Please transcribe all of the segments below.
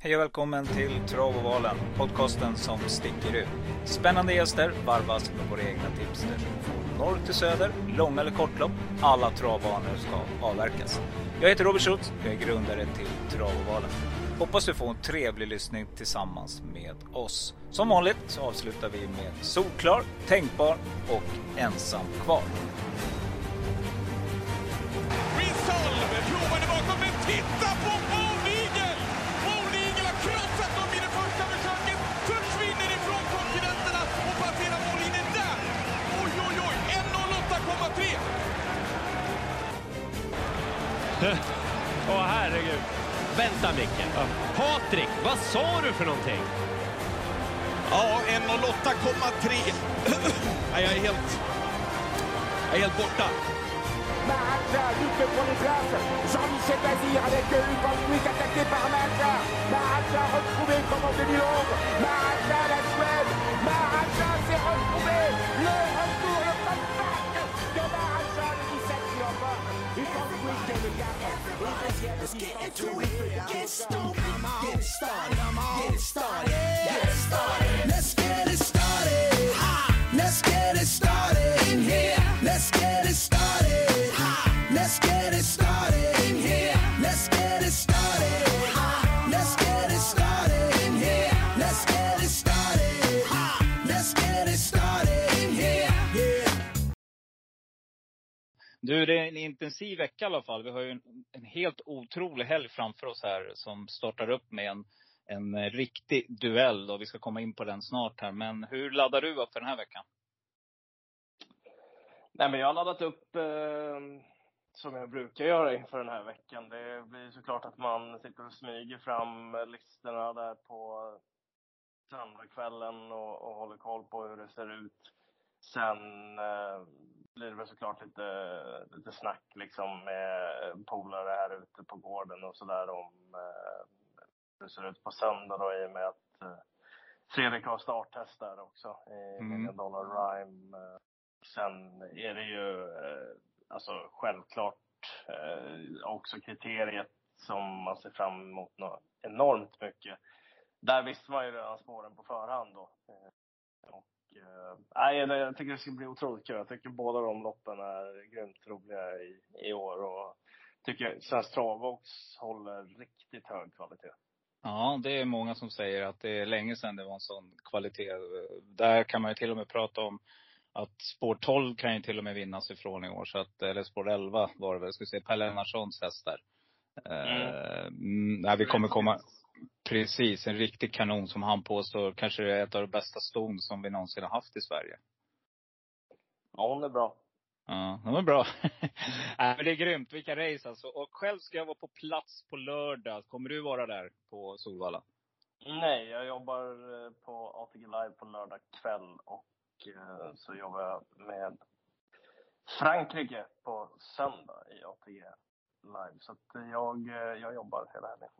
Hej och välkommen till Travovalen, podcasten som sticker ut. Spännande gäster varvas med våra egna tipster. Från norr till söder, lång eller kortlopp, alla travbanor ska avverkas. Jag heter Robert Schultz, jag är grundare till Travovalen. Hoppas du får en trevlig lyssning tillsammans med oss. Som vanligt så avslutar vi med Solklar, Tänkbar och Ensam kvar. Herregud. Vänta Micke. Patrik, vad sa du för någonting? Ja, 1.08,3. Nej, jag är helt... Jag är helt borta. Maracha lutte pour les places. Jean-Michel Bazir avec Lucan Quick attaqué par Maracha. Maracha retrouvé comme en 2011. Maracha la Suède. Maracha Let's get into it. Get started. Get it started. Get it started. Get it started. Let's get it started. Let's get it started in here. Let's get it started. Du, det är en intensiv vecka i alla fall. Vi har ju en, en helt otrolig helg framför oss här som startar upp med en, en riktig duell. Då. vi ska komma in på den snart här. Men hur laddar du upp för den här veckan? Nej, men jag har laddat upp eh, som jag brukar göra inför den här veckan. Det blir såklart att man sitter och smyger fram listorna där på söndagskvällen och, och håller koll på hur det ser ut. Sen eh, blir det väl såklart lite, lite snack liksom med polare här ute på gården och sådär om eh, hur det ser ut på söndag då i och med att eh, Fredrik har starttest där också i Mm. Million Dollar Rhyme. Eh, Sen är det ju eh, alltså självklart eh, också kriteriet som man ser fram emot enormt mycket. Där visste man ju redan spåren på förhand då. Eh, Och, eh, nej, det- jag tycker det ska bli otroligt kul. Jag tycker båda de loppen är grymt roliga i, i år och tycker Svensk Travbox håller riktigt hög kvalitet. Ja, det är många som säger att det är länge sedan det var en sån kvalitet. Där kan man ju till och med prata om att spår 12 kan ju till och med vinnas ifrån i år. Så att, eller spår 11 var det väl. Jag skulle säga Per Lennartssons hästar. Eh, Mm. nej, vi kommer komma, precis, en riktig kanon som han påstår kanske är ett av de bästa ston som vi någonsin har haft i Sverige. Ja, hon är bra. Ja, de är bra. Nej, men det är grymt. Vilka race alltså. Och själv ska jag vara på plats på lördag. Kommer du vara där på Solvalla? Nej, jag jobbar eh, på ATG Live på lördag kväll och eh, så jobbar jag med Frankrike på söndag i ATG Live. Så att eh, jag, jag jobbar hela helgen.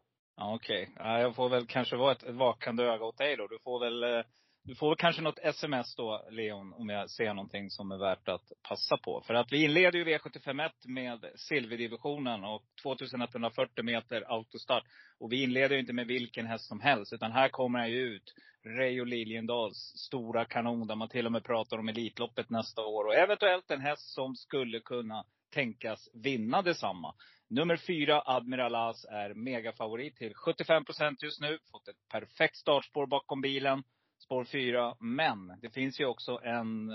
Ja, okej. Okay. jag får väl kanske vara ett, ett vakande öga åt dig då. Du får väl, eh, du får väl kanske något sms då, Leon, om jag ser någonting som är värt att passa på. För att vi inleder ju V751 med silverdivisionen och 2140 meter autostart. Och vi inleder ju inte med vilken häst som helst, utan här kommer han ju ut. Reijo Liljendals stora kanon, där man till och med pratar om Elitloppet nästa år. Och eventuellt en häst som skulle kunna tänkas vinna detsamma. Nummer fyra, Admiral As, är megafavorit till 75 procent just nu. Fått ett perfekt startspår bakom bilen. Spår fyra. Men det finns ju också en,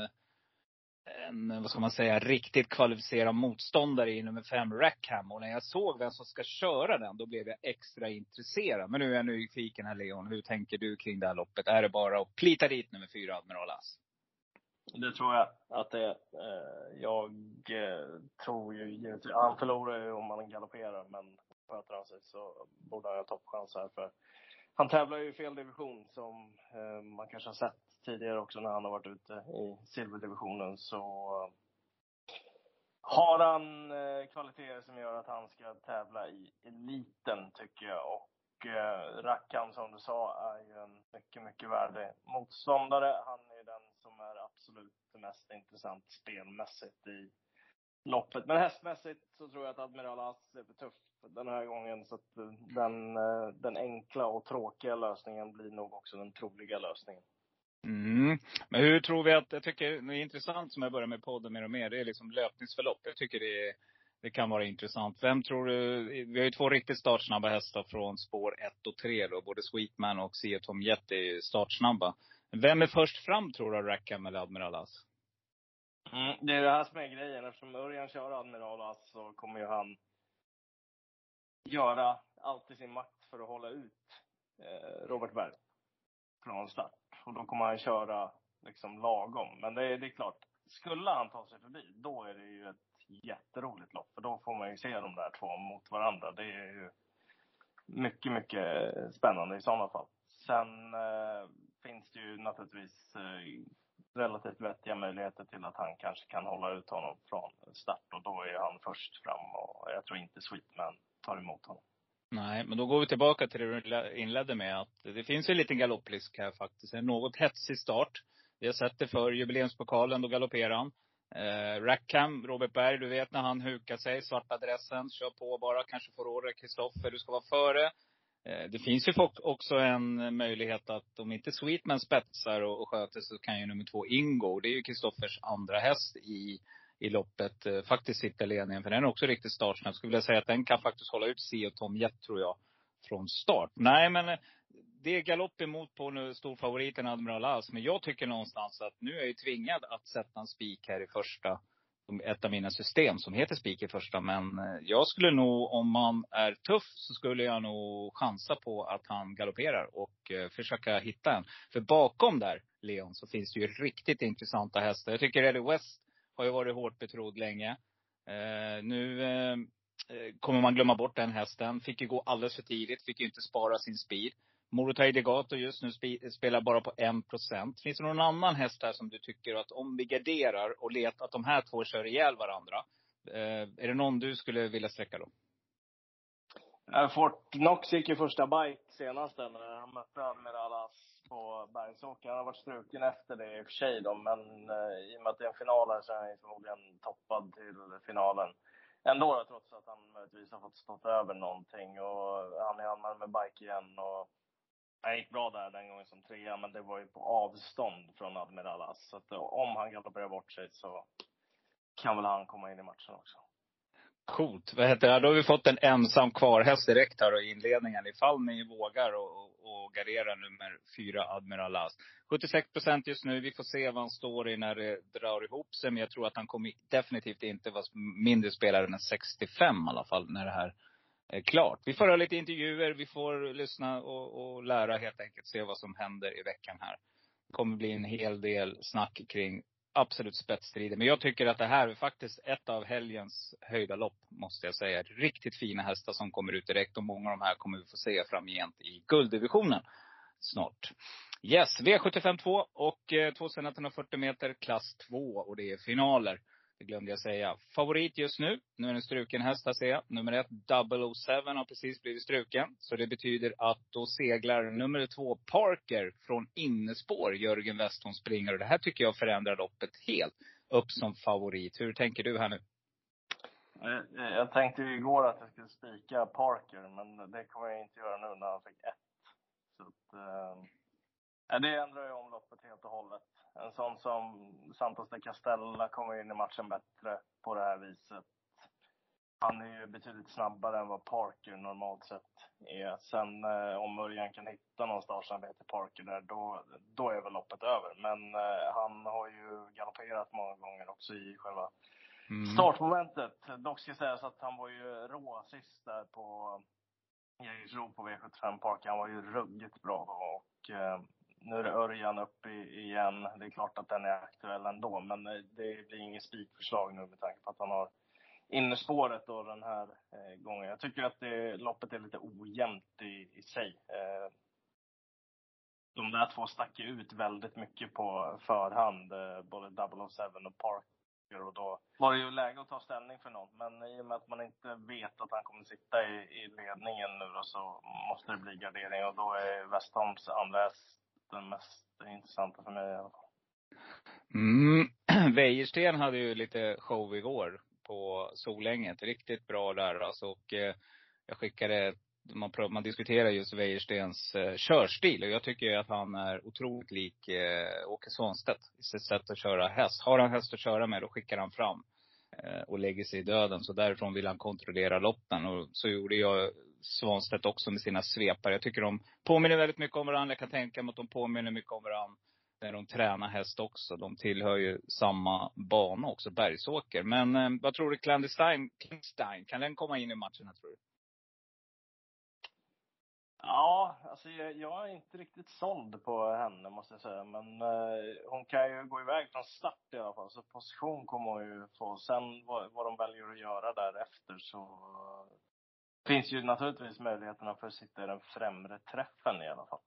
en, vad ska man säga, riktigt kvalificerad motståndare i nummer fem, Rackham. Och när jag såg vem som ska köra den, då blev jag extra intresserad. Men nu är jag nyfiken här Leon. Hur tänker du kring det här loppet? Är det bara att plita dit nummer fyra, Admiral As? Det tror jag att det är. Jag eh, tror ju givetvis, han förlorar ju om han galopperar men sköter han sig så borde han ha toppchans här för han tävlar ju i fel division som eh, man kanske har sett tidigare också när han har varit ute i silverdivisionen så har han kvaliteter som gör att han ska tävla i eliten tycker jag och eh, Rackham som du sa är ju en mycket, mycket värdig motståndare. Han är ju den som är absolut mest intressant spelmässigt i loppet. Men hästmässigt så tror jag att Admiral As är för tuff den här gången. Så att eh, den, eh, den enkla och tråkiga lösningen blir nog också den troliga lösningen. Mm. Men hur tror vi att, jag tycker det är intressant som jag börjar med podden mer och mer, det är liksom löpningsförlopp. Jag tycker det, är, det kan vara intressant. Vem tror du, vi har ju två riktigt startsnabba hästar från spår 1 och 3 då. Både Sweetman och Sia Tom Jet är startsnabba. Vem är först fram tror du, Rackham eller Admiral As? Mm, det är det här som är grejen. Eftersom Örjan kör Admiral As så kommer ju han göra allt i sin makt för att hålla ut eh, Robert Berg från start. Och då kommer han köra liksom lagom. Men det är, det är klart, skulle han ta sig förbi, då är det ju ett jätteroligt lopp. För då får man ju se de där två mot varandra. Det är ju mycket, mycket spännande i sådana fall. Sen eh, finns det ju naturligtvis eh, relativt vettiga möjligheter till att han kanske kan hålla ut honom från start. Och då är han först fram och jag tror inte Sweetman tar emot honom. Nej, men då går vi tillbaka till det du inledde med. Att det finns en liten galopprisk här faktiskt. En något hetsig start. Vi har sett det för jubileumspokalen, då galopperar han. Eh, Rackham, Robert Berg, du vet när han hukar sig, svarta dressen, kör på bara, kanske får order. Kristoffer, du ska vara före. Eh, det finns ju också en möjlighet att om inte Sweetman spetsar och, och sköter så kan ju nummer två ingå. Det är ju Kristoffers andra häst i i loppet eh, faktiskt sitta i ledningen. För den är också riktigt startsnabb. Skulle vilja säga att den kan faktiskt hålla ut C och Tom Jett, tror jag. Från start. Nej men eh, det är galopp emot på nu storfavoriten Admiral As. Men jag tycker någonstans att nu är jag ju tvingad att sätta en spik här i första. Ett av mina system som heter spik i första. Men eh, jag skulle nog, om man är tuff, så skulle jag nog chansa på att han galopperar och eh, försöka hitta en. För bakom där, Leon, så finns det ju riktigt intressanta hästar. Jag tycker Eddie West har ju varit hårt betrodd länge. Eh, nu eh, eh kommer man glömma bort den hästen. Fick ju gå alldeles för tidigt, fick ju inte spara sin speed. Morotai Degato just nu spelar bara på 1%. Finns det någon annan häst här som du tycker att om vi garderar och letar att de här två kör ihjäl varandra. Eh, är det någon du skulle vilja sträcka då? Eh, Fort Knox gick ju första bike senast när han mötte Admiralas på Bergsåker. Han har varit struken efter det i och för sig då, men eh, i och med att det är en final här så är han förmodligen toppad till finalen. Ändå då, trots att han möjligtvis har fått stått över någonting. Och han är anmäld med bike igen. Och han gick bra där den gången som trea, men det var ju på avstånd från Admiral As. Så att eh, om han galopperar bort sig så kan väl han komma in i matchen också. Coolt. Vad heter det? Då har vi fått en ensam kvarhäst direkt här i inledningen. Ifall ni vågar och, och gardera nummer fyra, Admiral As. 76 procent just nu. Vi får se vad han står i när det drar ihop sig. Men jag tror att han kommer definitivt inte vara mindre spelare än 65 i alla fall, när det här Eh, klart. Vi får ha lite intervjuer. Vi får lyssna och, och lära helt enkelt. Se vad som händer i veckan här. Det kommer bli en hel del snack kring absolut spetsstrider. Men jag tycker att det här är faktiskt ett av helgens höjda lopp, måste jag säga. Riktigt fina hästar som kommer ut direkt. Och många av de här kommer vi få se framgent i gulddivisionen snart. Yes, V75 2 och eh, 2140 meter klass 2 och det är finaler. Det glömde jag säga. Favorit just nu, nu är det en struken häst här ser jag. Nummer ett, 007 har precis blivit struken. Så det betyder att då seglar nummer två, Parker, från innespår, Jörgen Westholm springer. Och det här tycker jag förändrar loppet helt. Upp som favorit. Hur tänker du här nu? Eh, eh, jag tänkte ju igår att jag skulle spika Parker, men det kommer jag inte göra nu när han fick ett. Så att, eh, det ändrar ju om loppet helt och hållet. En sån som Santos de Castella kommer in i matchen bättre på det här viset. Han är ju betydligt snabbare än vad Parker normalt sett är. Sen eh, om Örjan kan hitta någon startsamhet till Parker där, då, då är väl loppet över. Men eh, han har ju galopperat många gånger också i själva mm. startmomentet. Dock ska sägas att han var ju rå sist där på Jägersro på V75 Park. Han var ju ruggigt bra då och eh, nu är Örjan uppe igen. Det är klart att den är aktuell ändå, men eh, det blir inget spikförslag nu med tanke på att han har innerspåret då den här eh, gången. Jag tycker att det, loppet är lite ojämnt i, i sig. Eh, de där två stack ju ut väldigt mycket på förhand, eh, både 007 och Parker. Och då var det ju läge att ta ställning för något. Men i och med att man inte vet att han kommer sitta i, i ledningen nu då, så måste det bli gardering. Och då är Westholms andra häst den mest intressanta för mig i alla fall. Mm. Wäjersten hade ju lite show igår på Solänget. Riktigt bra där alltså. Och eh, jag skickade, man, man diskuterar just Wäjerstens eh, körstil. Och jag tycker att han är otroligt lik eh, Åke Svanstedt i sitt sätt att köra häst. Har han häst att köra med, då skickar han fram eh, och lägger sig i döden. Så därifrån vill han kontrollera loppen. Och så gjorde jag Svanstedt också med sina svepare. Jag tycker de påminner väldigt mycket om varandra. Jag kan tänka mig att de påminner mycket om varandra när de tränar häst också. De tillhör ju samma bana också, Bergsåker. Men eh, vad tror du, Clandestine, Clandestine, kan den komma in i matchen här tror du? Ja, alltså jag, jag, är inte riktigt såld på henne måste jag säga. Men eh, hon kan ju gå iväg från start i alla fall. Så position kommer hon ju få. Sen vad, vad de väljer att göra därefter så finns ju naturligtvis möjligheterna för att sitta i den främre träffen i alla fall.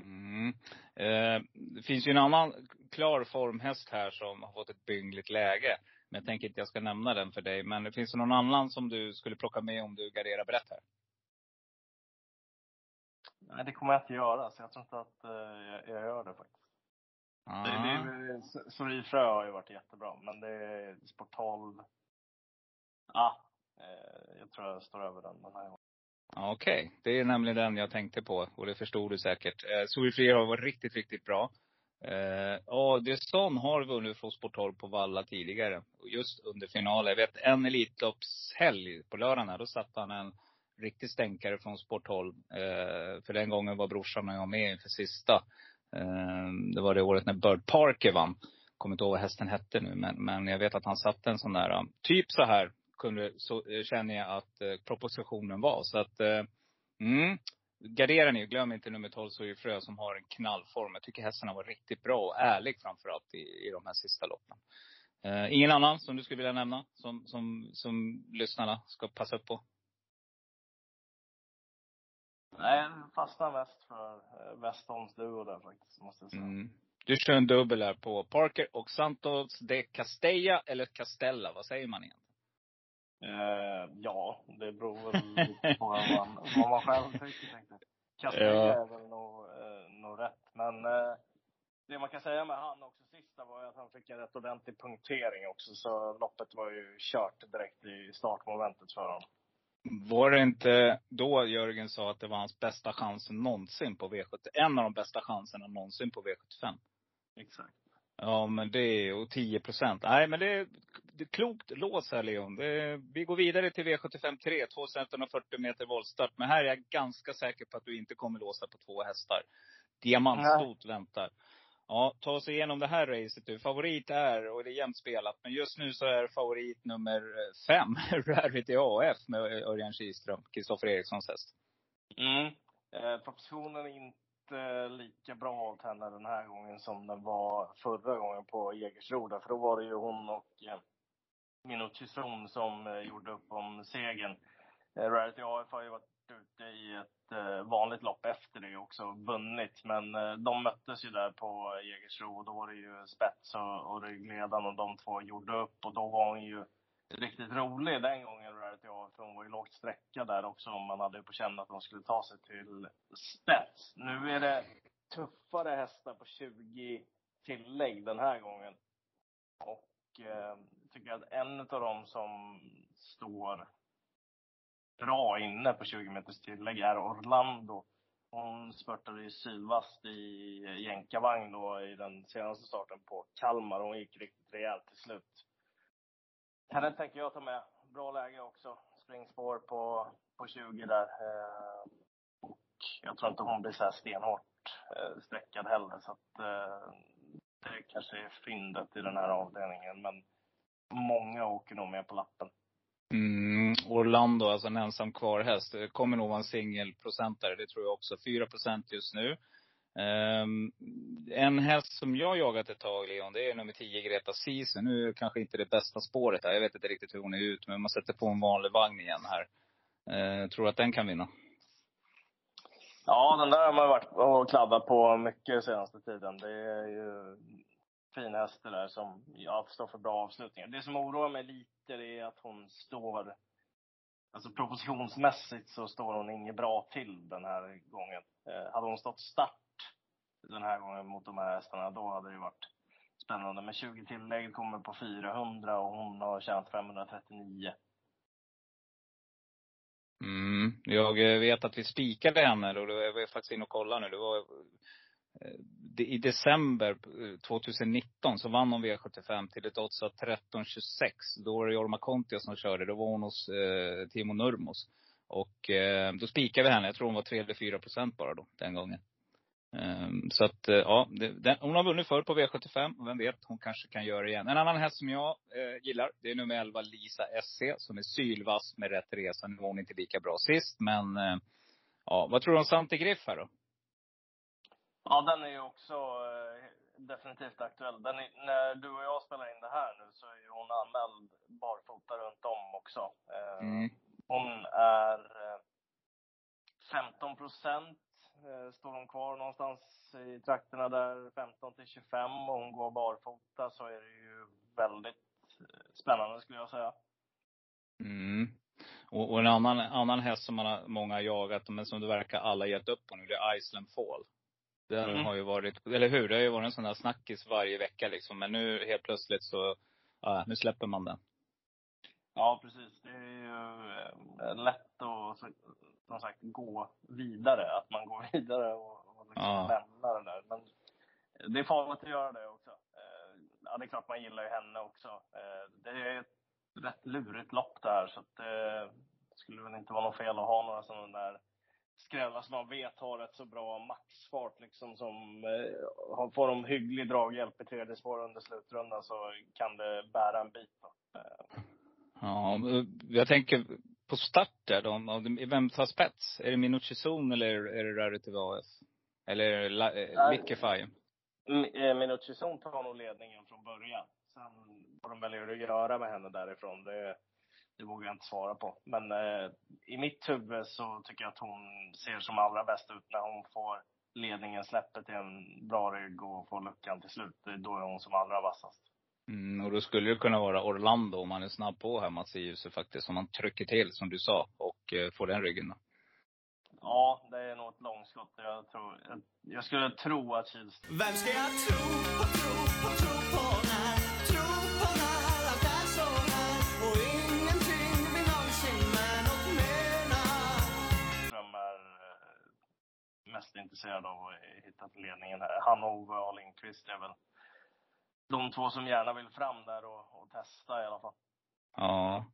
Mm. Eh, det finns ju en annan klar formhäst här som har fått ett byngligt läge. Men jag tänker inte jag ska nämna den för dig. Men det finns det någon annan som du skulle plocka med om du garderar brett här? Nej, det kommer jag inte göra. Så jag tror inte att uh, jag, jag, gör det faktiskt. Ah. Det, Frö har ju varit jättebra. Men det är Sport 12. Ah, eh, Eh, jag tror jag står över den den här gången. Okej, okay. det är nämligen den jag tänkte på och det förstod du säkert. Eh, Solfria har varit riktigt, riktigt bra. Eh, har vunnit från Sport 12 på Valla tidigare. Just under finalen. Jag vet en Elitloppshelg på lördagen här, då satte han en riktig stänkare från Sport 12. Eh, för den gången var brorsan och jag med inför sista. Eh, det var det året när Bird Parker vann. Kommer inte ihåg vad hästen hette nu, men, men jag vet att han satte en sån där, typ så här kunde, så eh, känner jag att eh, propositionen var. Så att, eh, mm, gardera ni. Glöm inte nummer 12 Frö som har en knallform. Jag tycker hästen har varit riktigt bra och ärlig framförallt i, i de här sista loppen. Eh, ingen annan som du skulle vilja nämna, som, som, som lyssnarna ska passa upp på? Nej, jag fastnar mest för Westholms duo där faktiskt, måste jag säga. Mm. Du kör en dubbel här på Parker och Santos de Castella, eller Castella, vad säger man egentligen? Eh, ja, det beror väl lite på vad man, vad man själv tycker. Tänkte. Castella ja. är väl nog, eh, nog rätt. Men eh, det man kan säga med han också sista var ju att han fick en rätt ordentlig punktering också. Så loppet var ju kört direkt i startmomentet för honom. Var det inte då Jörgen sa att det var hans bästa chans någonsin på V75? En av de bästa chanserna någonsin på V75. Exakt. Ja, men det är, och 10 procent. Nej, men det det är klokt lås här Leon. Det, vi går vidare till V75 3, 2140 meter voltstart. Men här är jag ganska säker på att du inte kommer låsa på två hästar. Diamantstot väntar. Ja, ta oss igenom det här racet du. Favorit är, och det är jämnt spelat, men just nu så är favorit nummer fem, Rarity AF med Örjan Kihlström, Kristoffer Erikssons häst. Mm. Eh, propositionen är inte inte lika bra åt henne den här gången som den var förra gången på Jägersro. För då var det ju hon och eh, Minotison som eh, gjorde upp om segern. Eh, Rarity AF har ju varit ute i ett eh, vanligt lopp efter det också, vunnit. Men eh, de möttes ju där på Jägersro och då var det ju spets och, och ryggledaren och de två gjorde upp och då var hon ju riktigt rolig den gången, Rarity för Hon var ju lågt sträcka där också. om Man hade ju på känn att hon skulle ta sig till spets. Nu är det tuffare hästar på 20 tillägg den här gången. Och eh, tycker att en av dem som står bra inne på 20 meters tillägg är Orlando. Hon spurtade ju sylvast i jänkarvagn då i den senaste starten på Kalmar. Hon gick riktigt rejält till slut. Henne tänker jag ta med. Bra läge också. Springspår på, på 20 där. Eh, och jag tror inte hon blir så här stenhårt eh, sträckad heller. Så att eh, det kanske är fyndet i den här avdelningen. Men många åker nog med på lappen. Mm, Orlando, alltså en ensam kvar häst. kommer nog vara en singelprocentare, det tror jag också. 4 procent just nu. Um, en häst som jag jagat ett tag, Leon, det är nummer 10, Greta Season. Nu är det kanske inte det bästa spåret här. Jag vet inte riktigt hur hon är ut, men man sätter på en vanlig vagn igen här. Uh, tror du att den kan vinna? Ja, den där har man varit och kladdat på mycket senaste tiden. Det är ju fin häst det där som ja, står för bra avslutningar. Det som oroar mig lite det är att hon står Alltså propositionsmässigt så står hon inget bra till den här gången. Eh, hade hon stått start den här gången mot de här hästarna, då hade det varit spännande. Men 20 tillägg kommer på 400 och hon har tjänat 539. Mm. Jag eh, vet att vi spikade henne och jag var faktiskt inne och kollade nu. Det var eh, i december eh, 2019 så vann hon V75 till ett odds av 13,26. Då var det Jorma Kontio som körde. Då var hon hos eh, Timo Nurmos. Och eh, då spikade vi henne. Jag tror hon var 3 eller 4 procent bara då, den gången. Um, så att, uh, ja, det, hon har vunnit förr på V75 och vem vet, hon kanske kan göra det igen. En annan häst som jag uh, gillar, det är nummer 11 Lisa SC som är sylvass med rätt resa. Nu var hon inte lika bra sist, men uh, ja, vad tror du om Santi Griff här då? Ja, den är ju också definitivt aktuell. Är, när du och jag spelar in det här nu så är hon anmäld barfota runt om också. Mm. Hon är 15 procent Eh, står hon kvar någonstans i trakterna där 15 till 25 och hon går barfota så är det ju väldigt eh, spännande skulle jag säga. Mm. Och, och en annan, annan häst som man har, många har jagat, men som det verkar alla gett upp på nu, det är Iceland Fall. Den mm. har ju varit, eller hur? Det har ju varit en sån där snackis varje vecka liksom. Men nu helt plötsligt så, ja, nu släpper man den. Ja, precis. Det är ju eh, lätt att som sagt gå vidare. Att man går vidare och, och liksom ja. lämnar det där. Men det är farligt att göra det också. Eh, ja, det är klart man gillar ju henne också. Eh, det är ett rätt lurigt lopp där så att det skulle väl inte vara något fel att ha några sådana där skrällar som man vet har rätt så bra maxfart liksom som eh, får de hygglig draghjälp i tredje spår under slutrundan så kan det bära en bit. Då. Eh. Ja, jag tänker på start där då, vem tar spets? Är det Minucci Zon eller är det Rarity VAF? Eller det Liquefy? Eh, Minucci Zon tar nog ledningen från början. Sen vad de väljer att göra med henne därifrån, det, det vågar jag inte svara på. Men eh, i mitt huvud så tycker jag att hon ser som allra bäst ut när hon får ledningen, släpper till en bra rygg och får luckan till slut. Då är hon som allra vassast. Mm, och då skulle det kunna vara Orlando om man är snabb på här, Mats ljuset faktiskt. Om man trycker till som du sa och eh, får den ryggen då. Ja, det är nog ett långskott. Jag, tror, jag, jag skulle tro att Kils... Vem ska jag tro på, tro på, tro på när? Tro på när allt är så här och ingenting vi någonsin med något menar. Vem är eh, mest intresserad av att hitta ledningen här? Han och Ove och Lindqvist är väl de två som gärna vill fram där och, och testa i alla fall. Ja.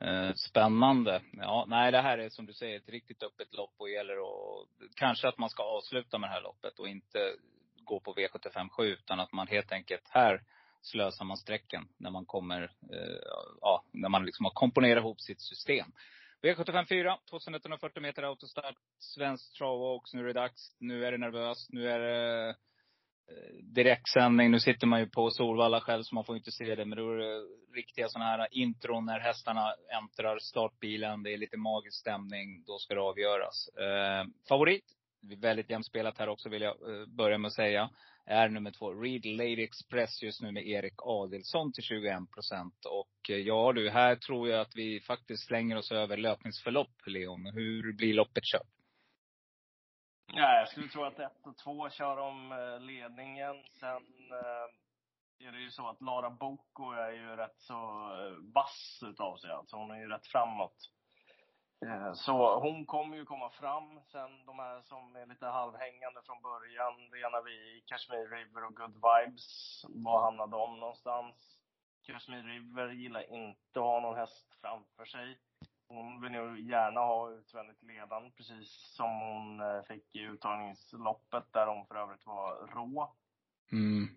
Eh, spännande. Ja, nej det här är som du säger ett riktigt öppet lopp och gäller och kanske att man ska avsluta med det här loppet och inte gå på V757 utan att man helt enkelt, här slösar man sträcken när man kommer, eh, ja, när man liksom har komponerat ihop sitt system. V75 4, 2140 meter autostart, svensk trav också. Nu är det dags. Nu är det nervöst. Nu är det direktsändning. Nu sitter man ju på Solvalla själv så man får inte se det. Men då är det riktiga sådana här intron när hästarna äntrar startbilen. Det är lite magisk stämning. Då ska det avgöras. Eh, favorit, väldigt jämnt spelat här också vill jag eh, börja med att säga. Är nummer två, Read Lady Express just nu med Erik Adilsson till 21 procent. Och eh, ja du, här tror jag att vi faktiskt slänger oss över löpningsförlopp, Leon. Hur blir loppet kört? Ja, jag skulle tro att 1 och 2 kör om eh, ledningen. Sen eh, är det ju så att Lara Boko är ju rätt så eh, vass utav sig. Alltså hon är ju rätt framåt. Så hon kommer ju komma fram. Sen de här som är lite halvhängande från början. Rena Vi, Kashmir River och Good Vibes. Var hamnar de någonstans? Kashmir River gillar inte att ha någon häst framför sig. Hon vill nog gärna ha utvändigt ledande, precis som hon eh, fick i uttagningsloppet, där hon för övrigt var rå. Mm.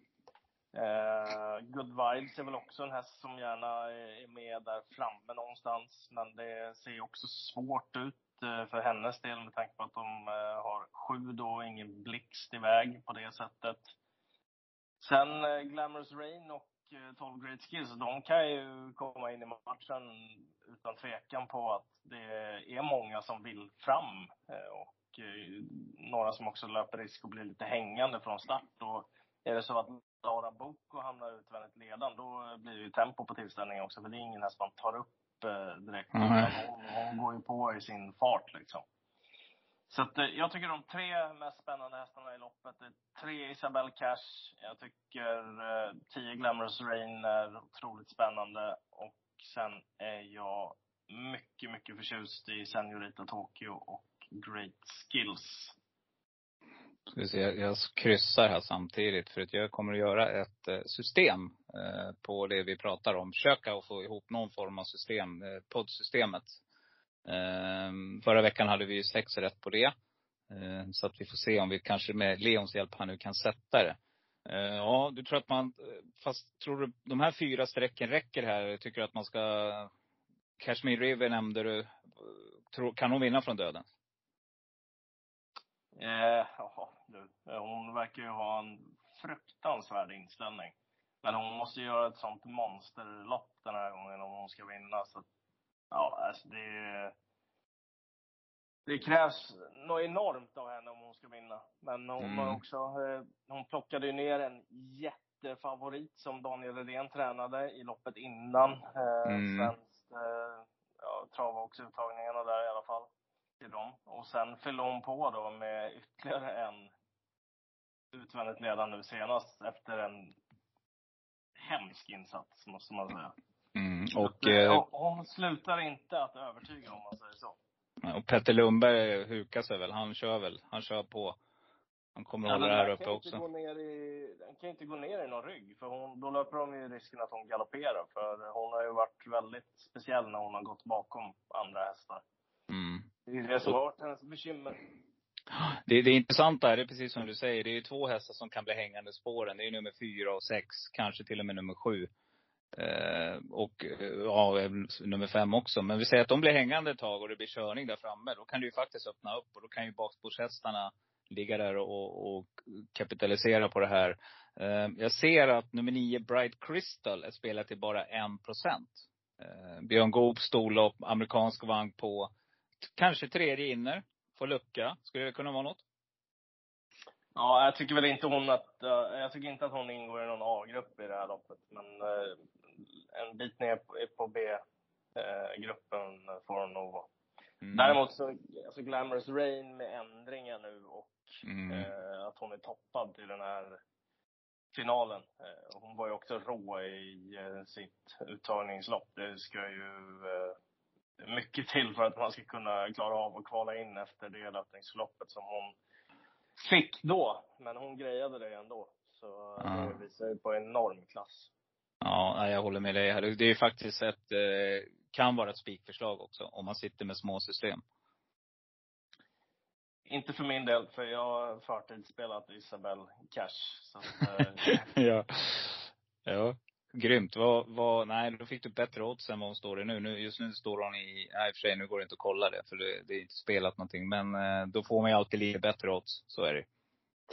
Eh, Good Vibes är väl också en häst som gärna är med där framme någonstans. Men det ser också svårt ut eh, för hennes del med tanke på att de eh, har sju då och ingen blixt iväg på det sättet. Sen Glamorous Rain och 12 Great Skills, de kan ju komma in i matchen utan tvekan på att det är många som vill fram eh, och eh, några som också löper risk att bli lite hängande från start. Och är det så att Lara Boko hamnar utvändigt ledan, då blir det ju tempo på tillställningen också. För det är ingen häst man tar upp eh, direkt. Mm. Hon, hon går ju på i sin fart liksom. Så att, jag tycker de tre mest spännande hästarna i loppet är tre Isabelle Cash. Jag tycker eh, 10 Glamorous Rain är otroligt spännande. Och sen är jag mycket, mycket förtjust i Senorita Tokyo och Great Skills. Ska vi se, jag kryssar här samtidigt för att jag kommer att göra ett eh, system eh, på det vi pratar om. Försöka att få ihop någon form av system, eh, poddsystemet. Ehm, förra veckan hade vi ju sex rätt på det. Så att vi får se om vi kanske med Leons hjälp här nu kan sätta det. Eh, ja, du tror att man, eh, fast tror du de här fyra strecken räcker här? Tycker du att man ska, Kashmir River nämnde du. kan hon vinna från döden? Eh, ja du. Eh, hon verkar ju ha en fruktansvärd inställning. Men hon måste göra ett sånt monsterlopp den här gången om hon ska vinna. Så, ja, alltså det, det krävs något enormt av henne om hon ska vinna. Men hon mm. har också, eh, hon plockade ju ner en jättefavorit som Daniel Redén tränade i loppet innan. Eh, mm. Svenskt, eh, ja, travauttagningarna där i alla fall till dem. Och sen fyllde hon på då med ytterligare en utvändigt ledande nu senast efter en hemsk insats, måste man säga. Mm, och, eh, hon slutar inte att övertyga om man säger så. Och Petter Lundberg hukar sig väl. Han kör väl. Han kör på. Han kommer ja, hålla det här uppe också. Gå ner i, den kan inte gå ner i någon rygg. För hon, då löper de ju risken att hon galopperar. För hon har ju varit väldigt speciell när hon har gått bakom andra hästar. Mm. Det är det som har varit hennes bekymmer. Det, det intressanta är, det är precis som du säger, det är ju två hästar som kan bli hängande spåren. Det är nummer fyra och sex, kanske till och med nummer sju. Eh, och eh, ja, nummer fem också. Men vi säger att de blir hängande ett tag och det blir körning där framme. Då kan det ju faktiskt öppna upp och då kan ju bakspårshästarna ligga där och, och kapitalisera på det här. Eh, jag ser att nummer nio, Bright Crystal, är spelat till bara en procent. Eh, Björn Goop, storlopp, amerikansk vagn på kanske tredje inner. Får lucka. Skulle det kunna vara något? Ja, jag tycker väl inte hon att, eh, jag tycker inte att hon ingår i någon A-grupp i det här loppet. Men eh, en bit ner på, på B-gruppen uh, får hon nog vara. Mm. Däremot så, alltså Glamorous Rain med ändringar nu och mm. att hon är toppad till den här finalen. hon var ju också rå i sitt uttagningslopp. Det ska ju mycket till för att man ska kunna klara av att kvala in efter det löpningsloppet som hon fick då. Men hon grejade det ändå. Så ja. det visar ju på enorm klass. Ja, jag håller med dig. Det är faktiskt ett, eh, kan vara ett spikförslag också, om man sitter med små system. Inte för min del, för jag har förtidsspelat Isabelle Cash. Så att, eh. ja. Ja. Grymt. Vad, vad, nej, då fick du bättre odds än vad hon står i nu. nu. Just nu står hon i, nej i och för sig, nu går det inte att kolla det, för det, det är inte spelat någonting. Men eh, då får man ju alltid lite bättre odds. Så är det.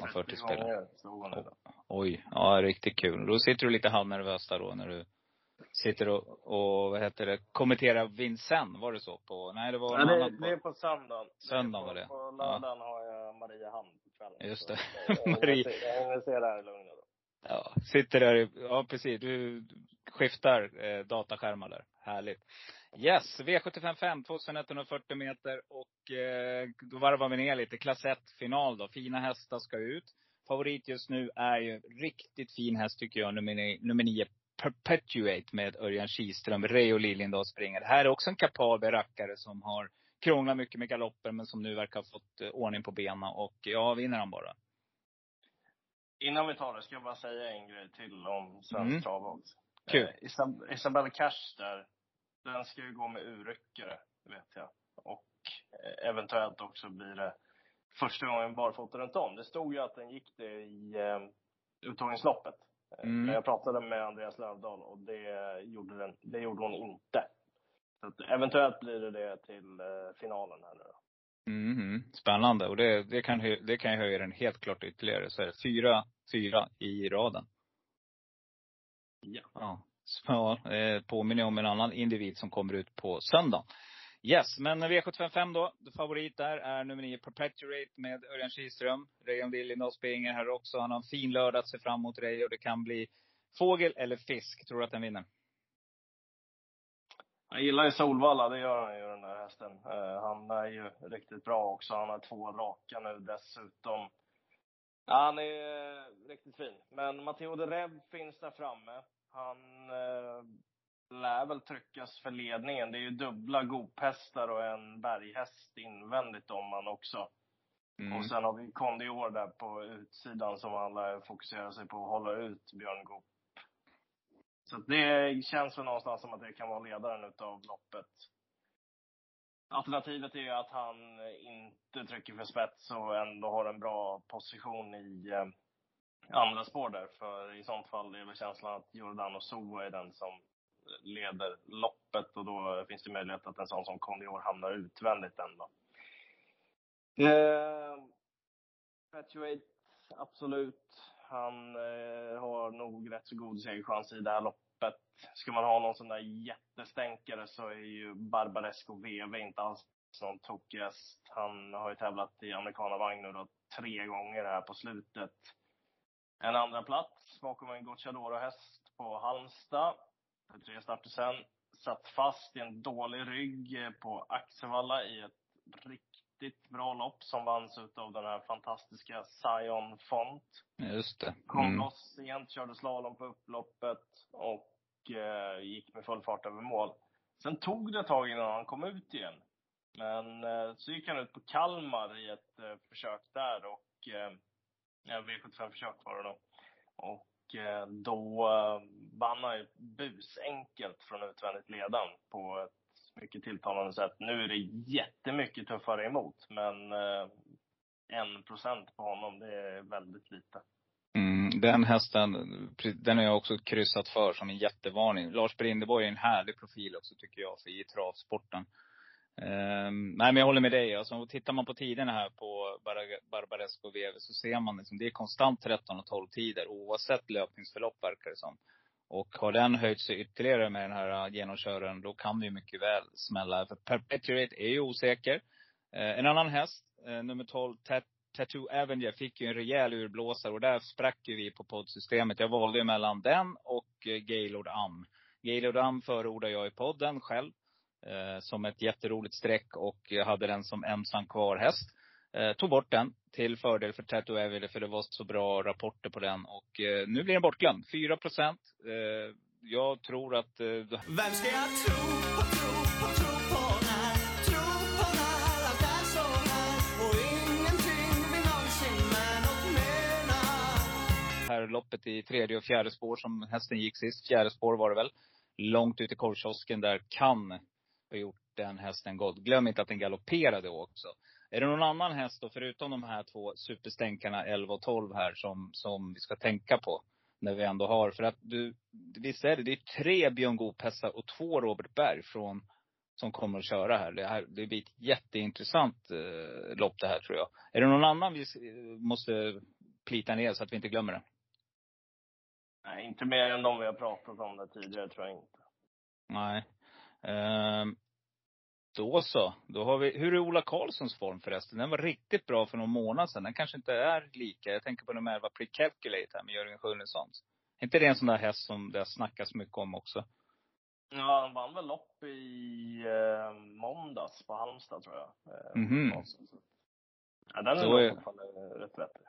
Man förtidsspelar. Oj, ja riktigt kul. Då sitter du lite halvnervös där då när du sitter och, och vad heter det, kommenterar Vincent, var det så? På, nej det var nej, det, det är på söndagen. Söndagen var det. På lördagen ja. har jag Mariehamn på kvällen. Just det. Marie. Jag hinner se det här i lugn Ja, sitter där, ja precis. Du skiftar eh, dataskärmar där. Härligt. Yes, V755, 2140 meter och eh, då varvar vi ner lite. Klass 1 final då. Fina hästar ska ut. Favorit just nu är ju riktigt fin häst tycker jag, nummer, nummer 9 Perpetuate med Örjan Kihlström. Reijo Liljendahl springer. Det här är också en kapabel rackare som har krånglat mycket med galopper men som nu verkar ha fått eh, ordning på benen och ja, vinner han bara. Innan vi tar det ska jag bara säga en grej till om svensk mm. trav också. Kul. Eh, Isab Isabella Cash där, den ska ju gå med urryckare, vet jag. Och eh, eventuellt också blir det första gången barfota runt om. Det stod ju att den gick det i eh, uttagningsloppet. Eh, mm. Jag pratade med Andreas Lövdahl och det gjorde, den, det gjorde hon inte. Så att eventuellt blir det det till eh, finalen här nu. Mm, spännande. Och det, det, kan, det kan höja den helt klart ytterligare. Så är det fyra, fyra i raden. Ja. Ja. Så, eh, påminner om en annan individ som kommer ut på söndag. Yes, men V755 då. Favorit där är nummer 9 Perpetuate med Örjan Kihlström. Reijon Liljendahl springer här också. Han har en fin lördag att se fram emot Reijo. Det kan bli fågel eller fisk. Tror du att den vinner? Jag gillar ju Solvalla, det gör han ju den där hästen. Uh, han är ju riktigt bra också. Han har två raka nu dessutom. Han är riktigt fin. Men Matteo de Rev finns där framme. Han eh, lär väl tryckas för ledningen. Det är ju dubbla gophästar och en berghäst invändigt om man också. Mm. Och sen har vi Kondior där på utsidan som han lär fokusera sig på att hålla ut Björn Goop. Så att det känns väl någonstans som att det kan vara ledaren utav loppet. Alternativet är ju att han inte trycker för spets och ändå har en bra position i eh, andra spår där. För i sånt fall är väl känslan att Jordan och Soho är den som leder loppet och då finns det möjlighet att en sån som Kondior hamnar utvändigt ändå. Eh, Perpetuate, absolut. Han eh, har nog rätt så god segerchans i det här loppet. Ska man ha någon sån där jättestänkare så är ju Barbaresco VV inte alls någon tokig häst. Han har ju tävlat i amerikanavagn nu då tre gånger här på slutet. En andra plats bakom en Gocciadoro-häst på Halmstad. För tre starter sen. Satt fast i en dålig rygg på Axevalla i ett riktigt bra lopp som vanns utav den här fantastiska Zion Font. Just det. Kom Mm. loss sent, körde slalom på upploppet och eh, gick med full fart över mål. Sen tog det ett tag innan han kom ut igen. Men eh, så gick han ut på Kalmar i ett eh, försök där och eh, ja, V75-försök var det då. Och eh, då eh, vann han ju busenkelt från utvändigt ledan på ett mycket tilltalande sätt. Nu är det jättemycket tuffare emot, men eh, en procent på honom, det är väldigt lite. Mm, den hästen, den har jag också kryssat för som en jättevarning. Lars Brindeborg är en härlig profil också tycker jag, för i travsporten. Um, nej men jag håller med dig. Alltså, tittar man på tiderna här på Bar- Barbaresco och VV så ser man liksom, det är konstant 13 och 12 tider oavsett löpningsförlopp verkar det som. Och har den höjt sig ytterligare med den här äh, genomköraren, då kan det ju mycket väl smälla. För Perpetuate är ju osäker. Eh, en annan häst, eh, nummer 12, Tat- Tattoo Avenger, fick ju en rejäl urblåsare och där sprack ju vi på poddsystemet. Jag valde ju mellan den och eh, Gaylord Am. Gaylord Am förordar jag i podden själv. Eh, som ett jätteroligt streck och jag hade den som ensam kvar häst. Eh, tog bort den till fördel för Tattoo Avenger för det var så bra rapporter på den. Och eh, nu blir den bortglömd. 4 procent. Eh, jag tror att eh, Vem ska jag tro på, tro på, tro på när? Tro på när allt är så här och ingenting blir någonsin med något mera här loppet i tredje och fjärde spår som hästen gick sist. Fjärde spår var det väl. Långt ut i korvkiosken där kan ha gjort den hästen gott. Glöm inte att den galopperade också. Är det någon annan häst då, förutom de här två superstänkarna 11 och 12 här, som, som vi ska tänka på? När vi ändå har, för att du, visst är det, det är tre Björn Goop-hästar och två Robert Berg från, som kommer att köra här. Det, här, det blir ett jätteintressant eh, lopp det här tror jag. Är det någon annan vi s- måste plita ner så att vi inte glömmer det? Nej, inte mer än de vi har pratat om det tidigare tror jag inte. Nej. Ehm, då så. Då har vi, hur är Ola Karlssons form förresten? Den var riktigt bra för någon månad sedan. Den kanske inte är lika. Jag tänker på nummer 11 Precalculate här med Jörgen Sjunnesson. Är inte det en sån där häst som det snackas mycket om också? Ja, han vann väl lopp i eh, måndags på Halmstad tror jag. Eh. Karlsson, så. Ja, den är är- fortfarande rätt vettig.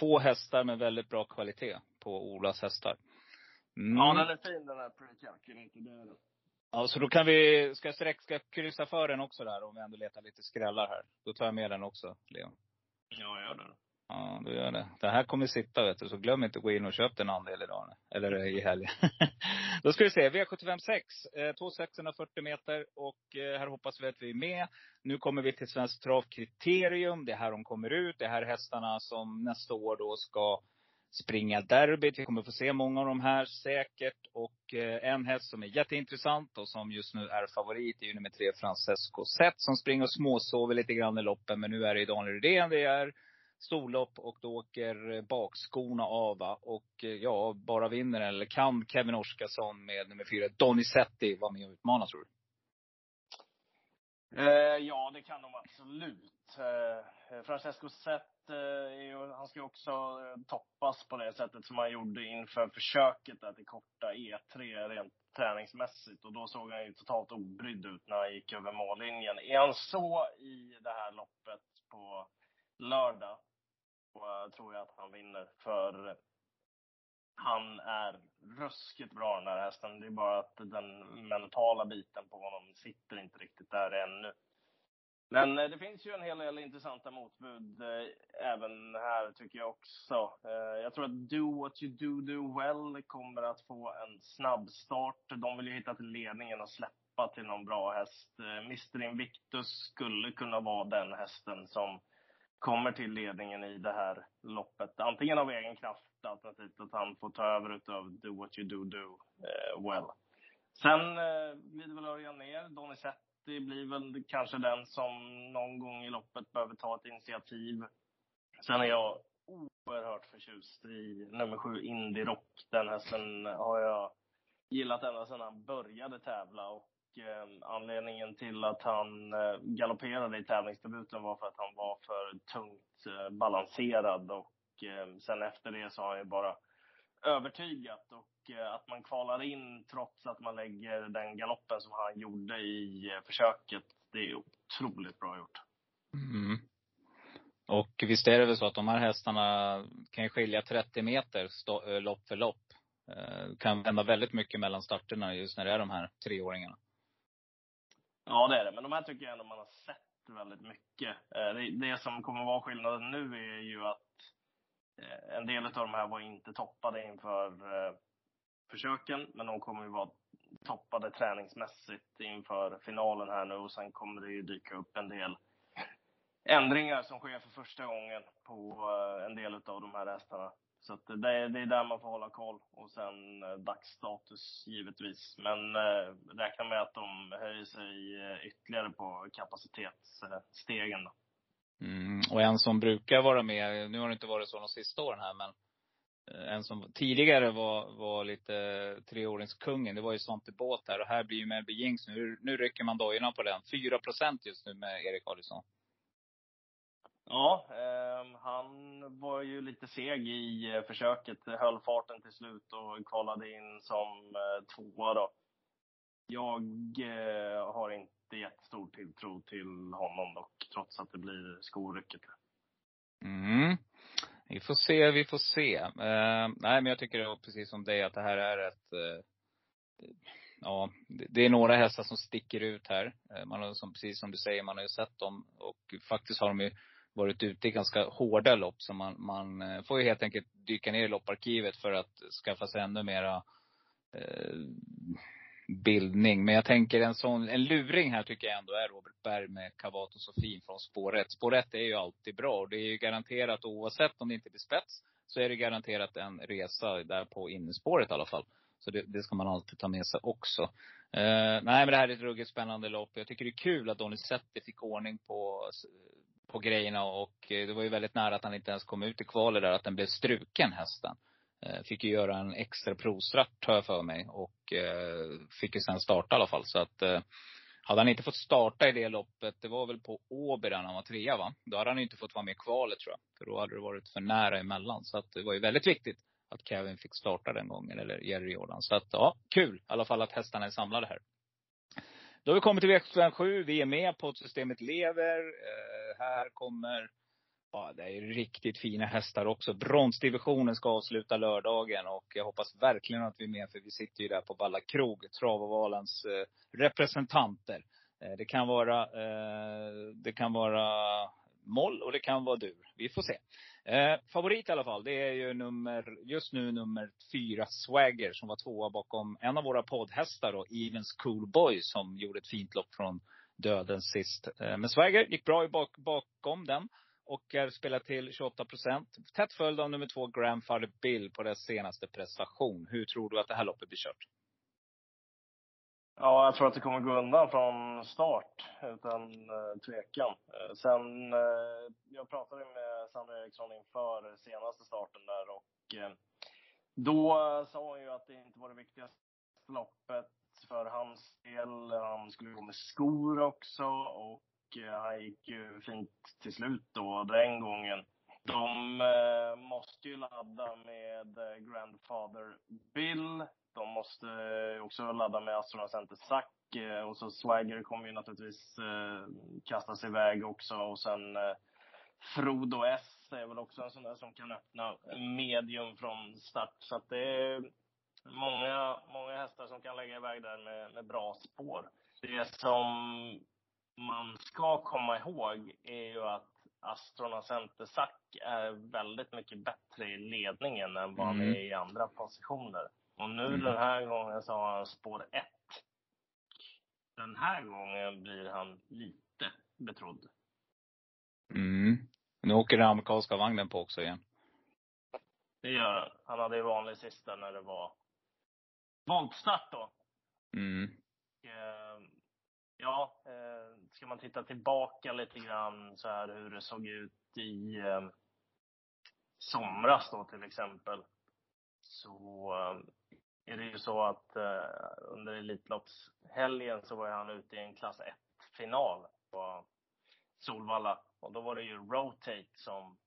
Få hästar med väldigt bra kvalitet på Olas hästar. Mm. Ja, den är fin den här pre-calculator. Det är den. Ja, så då kan vi, ska jag sträck, ska jag kryssa för den också där om vi ändå letar lite skrällar här. Då tar jag med den också, Leon. Ja, gör det. Ja, då gör det. Det här kommer sitta vet du, så glöm inte att gå in och köpa en andel idag. Eller i helgen. då ska vi se, V75 6. Eh, 2640 meter och eh, här hoppas vi att vi är med. Nu kommer vi till Svenskt Travkriterium. Det är här de kommer ut. Det är här hästarna som nästa år då ska springa derbyt. Vi kommer få se många av de här säkert. Och eh, en häst som är jätteintressant och som just nu är favorit är ju nummer tre Francesco Zet som springer och småsover lite grann i loppen. Men nu är det ju Daniel Rydén det är storlopp och då åker bakskorna av. Va? Och eh, ja, bara vinner eller kan Kevin Oskarsson med nummer fyra Donizetti vara med och utmana tror du? Eh, ja, det kan de absolut. Eh, Francesco Zet, eh, han ska ju också eh, toppas på det sättet som han gjorde inför försöket där till korta E3 rent träningsmässigt. Och då såg han ju totalt obrydd ut när han gick över mållinjen. Är han så i det här loppet på lördag, då tror jag att han vinner. För han är ruskigt bra den här hästen. Det är bara att den mentala biten på honom sitter inte riktigt där ännu. Men eh, det finns ju en hel del intressanta motbud eh, även här tycker jag också. Eh, jag tror att Do What You Do Do Well kommer att få en snabb start. De vill ju hitta till ledningen och släppa till någon bra häst. Mr Invictus skulle kunna vara den hästen som kommer till ledningen i det här loppet. Antingen av egen kraft, alternativt att han får ta över utav Do What You Do-Do-Well. Sen glider väl Örjan ner. Donizetti blir väl kanske den som någon gång i loppet behöver ta ett initiativ. Sen är jag oerhört förtjust i nummer sju, Indie Rock. Den hästen har jag gillat ända sedan han började tävla. Och eh, anledningen till att han eh, galopperade i tävlingsdebuten var för att han var för tungt eh, balanserad. Och eh, sen efter det så har han ju bara övertygat. Och eh, att man kvalar in trots att man lägger den galoppen som han gjorde i eh, försöket, det är otroligt bra gjort. Mm. Och visst är det väl så att de här hästarna kan skilja 30 meter stå, eh, lopp för lopp. Eh, kan hända väldigt mycket mellan starterna just när det är de här treåringarna. Ja, det är det. Men de här tycker jag ändå man har sett väldigt mycket. Det, det som kommer vara skillnaden nu är ju att Eh, en del av de här var inte toppade inför eh, försöken, men de kommer ju vara toppade träningsmässigt inför finalen här nu och sen kommer det ju dyka upp en del ändringar som sker för första gången på eh, en del av de här hästarna. Så att det, är- det är där man får hålla koll. Och sen dagsstatus givetvis. Men eh, räkna med att de höjer sig ytterligare på kapacitetsstegen. då. Mm. Och en som brukar vara med, nu har det inte varit så de sista åren här, men eh, en som tidigare var, var lite treåringskungen, det var ju Svante Båt här. Och här blir ju Melby Jings. nu. Nu rycker man dojorna på den. 4 procent just nu med Erik Adielsson. Ja, eh, han var ju lite seg i eh, försöket. Höll farten till slut och kvalade in som eh, tvåa då. Jag eh, har inte jättestor tilltro till honom dock, trots att det blir skorycket. Mm. Vi får se, vi får se. Eh, nej, men jag tycker precis som dig att det här är ett eh, Ja, det- är några hästar som sticker ut här. Eh, man har, som, precis som du säger, man har ju sett dem. Och faktiskt har de ju varit ute i ganska hårda lopp. Så man, man eh, får ju helt enkelt dyka ner i lopparkivet för att skaffa sig ännu mera eh, bildning. Men jag tänker en sån, en luring här tycker jag ändå är Robert Berg med Cavato Sofin från spår 1. Spår 1 är ju alltid bra. Och det är ju garanterat oavsett om det inte blir spets, så är det garanterat en resa där på innerspåret i alla fall. Så det, det ska man alltid ta med sig också. Eh, nej men det här är ett ruggigt spännande lopp. Jag tycker det är kul att Donizetti fick ordning på, på grejerna och eh, det var ju väldigt nära att han inte ens kom ut i kvalet där, att den blev struken hästen. Eh, fick ju göra en extra provstart har jag för mig och eh, fick ju sen starta i alla fall. Så att eh, hade han inte fått starta i det loppet, det var väl på Åby där han var trea va? Då hade han inte fått vara med i kvalet tror jag. För då hade det varit för nära emellan. Så att det var ju väldigt viktigt att Kevin fick starta den gången, eller Jerry Jordan. Så att ja, kul i alla fall att hästarna är samlade här. Då har vi kommit till V7. Vi är med på att systemet lever. Eh, här kommer, ja det är riktigt fina hästar också. Bronsdivisionen ska avsluta lördagen och jag hoppas verkligen att vi är med för vi sitter ju där på Balla krog, Travovalens eh, representanter. Eh, det kan vara, eh, det kan vara moll och det kan vara dur. Vi får se. Eh, favorit i alla fall, det är ju nummer, just nu nummer fyra Swagger som var tvåa bakom en av våra poddhästar då, Evens Cool Boy som gjorde ett fint lopp från döden sist. Eh, men Swagger gick bra bak, bakom den och är spelad till 28 procent. Tätt följd av nummer två Grandfather Bill på dess senaste prestation. Hur tror du att det här loppet blir kört? Ja, jag tror att det kommer gå undan från start, utan eh, tvekan. Eh, sen, eh, jag pratade med Sandra Eriksson inför senaste starten där och eh, då sa hon ju att det inte var det viktigaste loppet för hans del. Han skulle gå med skor också och Eh, han gick ju fint till slut då den gången. De eh, måste ju ladda med eh, Grandfather Bill. De måste eh, också ladda med Astronaut Center Zack. Eh, och så Swagger kommer ju naturligtvis eh, kastas iväg också. Och sen eh, Frodo S är väl också en sån där som kan öppna medium från start. Så att det är många, många hästar som kan lägga iväg där med, med bra spår. Det som man ska komma ihåg är ju att Astrona Center Sack är väldigt mycket bättre i ledningen än vad han Mm. är i andra positioner. Och nu Mm. den här gången så har han spår 1. Den här gången blir han lite betrodd. Mm. Nu åker den amerikanska vagnen på också igen. Det gör han. Han hade ju vanlig sista när det var voltstart då. Mm. Eh, ja, eh, ska man titta tillbaka lite grann så här hur det såg ut i eh, somras då till exempel. Så eh, är det ju så att eh, under Elitloppshelgen så var han ute i en klass 1-final på Solvalla. Och då var det ju Rotate som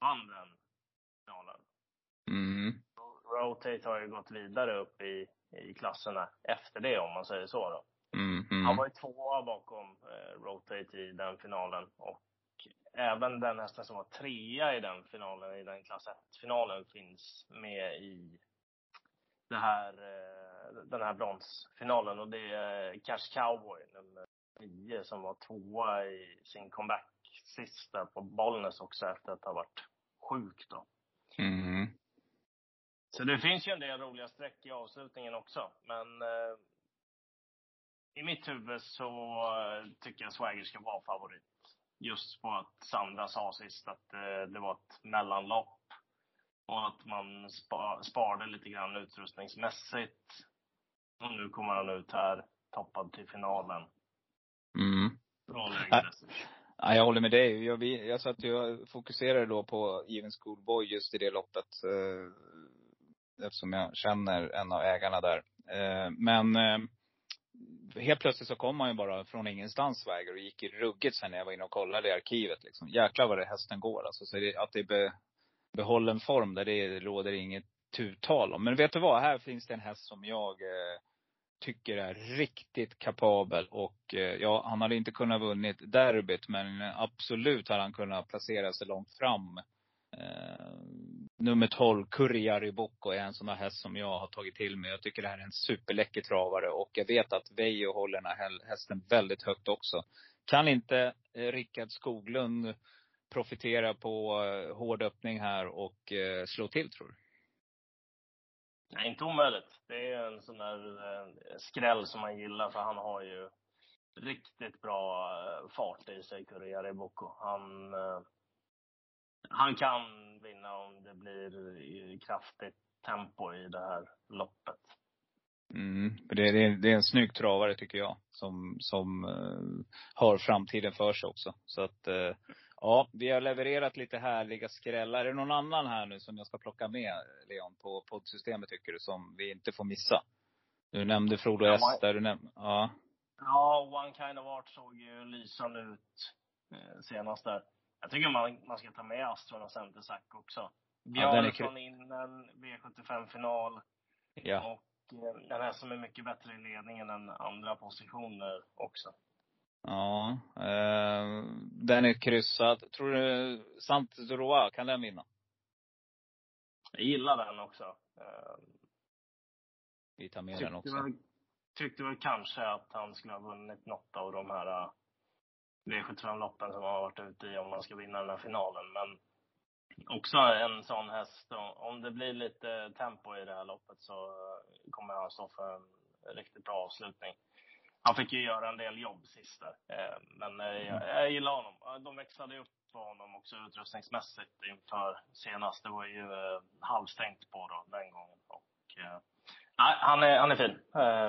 vann den finalen. Mm. Rotate har ju gått vidare upp i, i klasserna efter det om man säger så då. Mm. Han Mm. var ju tvåa bakom eh, Rotate i den finalen. Och även den hästen som var trea i den finalen, i den klass 1-finalen, finns med i det här, eh, den här bronsfinalen. Och det är Cash Cowboy, nummer nio, som var tvåa i sin comeback sist där på Bollnäs också efter att ha varit sjuk då. Mm. Så det finns ju en del roliga streck i avslutningen också. Men eh, i mitt huvud så eh, tycker jag Swagger ska vara favorit. Just på att Sandra sa sist att eh, det var ett mellanlopp. Och att man spa, sparade lite grann utrustningsmässigt. Och nu kommer han ut här, toppad till finalen. Mm. Bra läge. Ja, jag håller med dig. Jag, jag satt ju fokuserade då på Even Schoolboy just i det loppet. Eh, eftersom jag känner en av ägarna där. Eh, men eh, helt plötsligt så kom han ju bara från ingenstans Swagger och gick i ruggigt sen när jag var inne och kollade i arkivet liksom. Jäklar vad det hästen går alltså. Så det, att det är be, behållen form där, det råder inget tutal om. Men vet du vad? Här finns det en häst som jag eh, tycker är riktigt kapabel och eh, ja, han hade inte kunnat vunnit derbyt men absolut hade han kunnat placera sig långt fram. Eh, nummer 12, Kurjari Bocco, är en sån där häst som jag har tagit till mig. Jag tycker det här är en superläcker travare och jag vet att Veijo håller den här hästen väldigt högt också. Kan inte eh, Rickard Skoglund profitera på eh, hård öppning här och eh, slå till tror du? Nej, inte omöjligt. Det är en sån där skräll som man gillar för han har ju riktigt bra fart i sig, Kurriere Boko. Han, han kan vinna om det blir kraftigt tempo i det här loppet. Mm. för Det, det, det är en snygg travare tycker jag. Som, som eh, har framtiden för sig också. Så att, eh, ja, vi har levererat lite härliga skrällar. Är det någon annan här nu som jag ska plocka med, Leon, på poddsystemet tycker du, som vi inte får missa? Du nämnde Frodo Ja, S där, du nämnde, ja. Ja, One Kind of Art såg ju lysande ut eh, senast där. Jag tycker man, man ska ta med Astron och Centersack också. Ja, den är Bjarnesson in en V75-final. Ja. Och eh, den här som är mycket bättre i ledningen än andra positioner också. Ja. Eh, den är kryssad. Tror du Sant Droit, kan den vinna? Jag gillar den också. Eh, Vi tar med den också. väl, tyckte väl kanske att han skulle ha vunnit något av de här eh, V75-loppen som har varit ute i om man ska vinna den här finalen. Men också en sån häst, om- det blir lite tempo i det här loppet så kommer han stå för en riktigt bra avslutning. Han fick ju göra en del jobb sist där. Eh, Men eh, jag, jag gillar honom. De växlade upp på honom också utrustningsmässigt inför senast. Det var ju eh, halvstängt på då den gången. Och, nej, han, är, han är fin.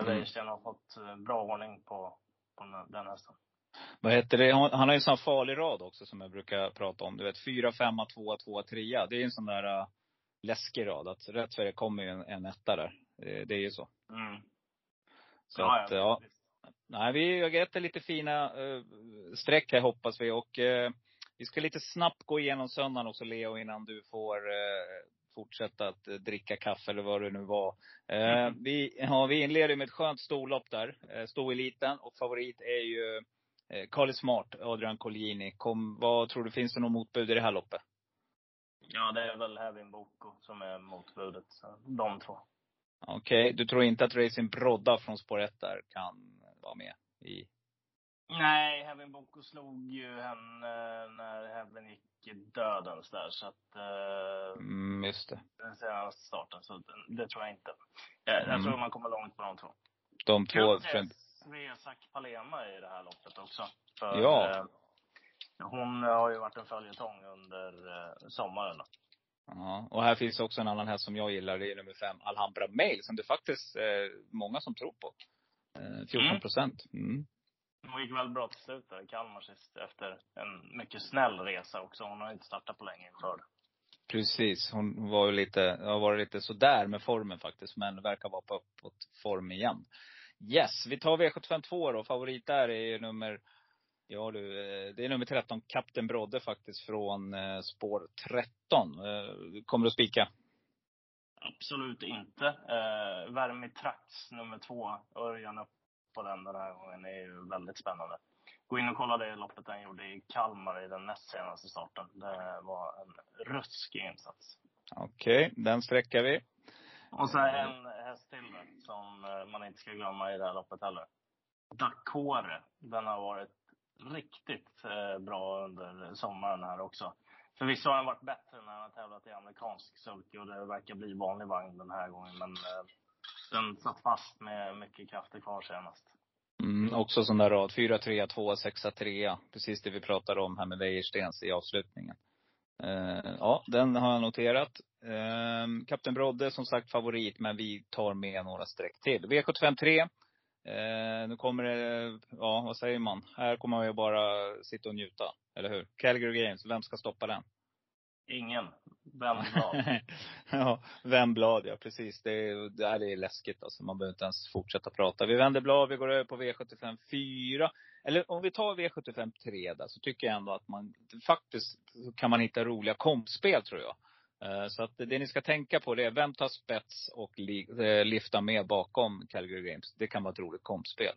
Weirsten har fått bra ordning på, på den, den hästen. Vad heter det? Han har ju en sån farlig rad också som jag brukar prata om. Du vet, fyra, femma, tvåa, tvåa, trea. Det är en sån där uh, läskig rad. Att rätt för det kommer ju en, en etta där. Det, det är ju så. Mm. Så Ja, att, ja. Nej, vi har gett lite fina uh, streck här hoppas vi. Och uh, vi ska lite snabbt gå igenom söndagen också Leo innan du får uh, fortsätta att dricka kaffe eller vad det nu var. Uh, vi, ja, vi inleder med ett skönt storlopp där. Uh, Stoeliten. Och favorit är ju Eh, Carly Smart, Adrian Colgjini. Kom, vad tror du, finns det något motbud i det här loppet? Ja, det är väl Hevin Boko som är motbudet. De två. Okej, okay. du tror inte att Racing Brodda från spår 1 där kan vara med i? Nej, Hevin Boko slog ju henne när Hevin gick i dödens där. Så att, eh, Mm, just det. den senaste starten. Så det, det tror jag inte. Jag, jag Mm. tror man kommer långt på de två. De två. Kul Svesak Palema i det här loppet också. För, Ja. eh, hon har ju varit en följetong under eh, sommaren. Då. Ja, och här finns också en annan häst som jag gillar. Det är nummer fem, Alhambra Mail, som det faktiskt är många som tror på. Eh, 14 procent. Mm. Hon gick väldigt bra till slut där i Kalmar sist efter en mycket snäll resa också. Hon har inte startat på länge inför det. Precis. Hon var ju lite, har varit lite sådär med formen faktiskt. Men verkar vara på uppåt form igen. Yes, vi tar V752 då. Favorit där är nummer, ja du, eh, det är nummer 13, Kapten Brodde faktiskt från eh, spår 13. Eh, kommer du att spika? Absolut inte. Eh, Värmi Trax nummer två, Örjan upp på den den här gången, är ju väldigt spännande. Gå in och kolla det loppet han gjorde i Kalmar i den näst senaste starten. Det var en ruskig insats. Okej, den sträcker vi. Och så en häst till då, som eh, man inte ska glömma i det här loppet heller. Dakore. Den har varit riktigt eh, bra under sommaren här också. Förvisso har den varit bättre när han har tävlat i amerikansk sulky och det verkar bli vanlig vagn den här gången. Men eh, den satt fast med mycket krafter kvar senast. Mm, också sån där rad. 4, 3, 2, 6, 3. Precis det vi pratade om här med Wäjerstens i avslutningen. Eh, ja, den har jag noterat. Eh, Kapten Brodde som sagt favorit, men vi tar med några streck till. V75 3. Eh, nu kommer det, ja vad säger man? Här kommer man ju bara sitta och njuta. Eller hur? Calgary Games, vem ska stoppa den? Ingen. Vem glad? ja, vänd blad ja, precis. Det är, det är läskigt alltså. Man behöver inte ens fortsätta prata. Vi vänder blad, vi går över på V75 4. Eller om vi tar V75 3 där, så tycker jag ändå att man, faktiskt kan man hitta roliga kompspel tror jag. Eh, så att det ni ska tänka på det är, vem tar spets och li- eh, lyfta med bakom Calgary Games? Det kan vara ett roligt kompspel.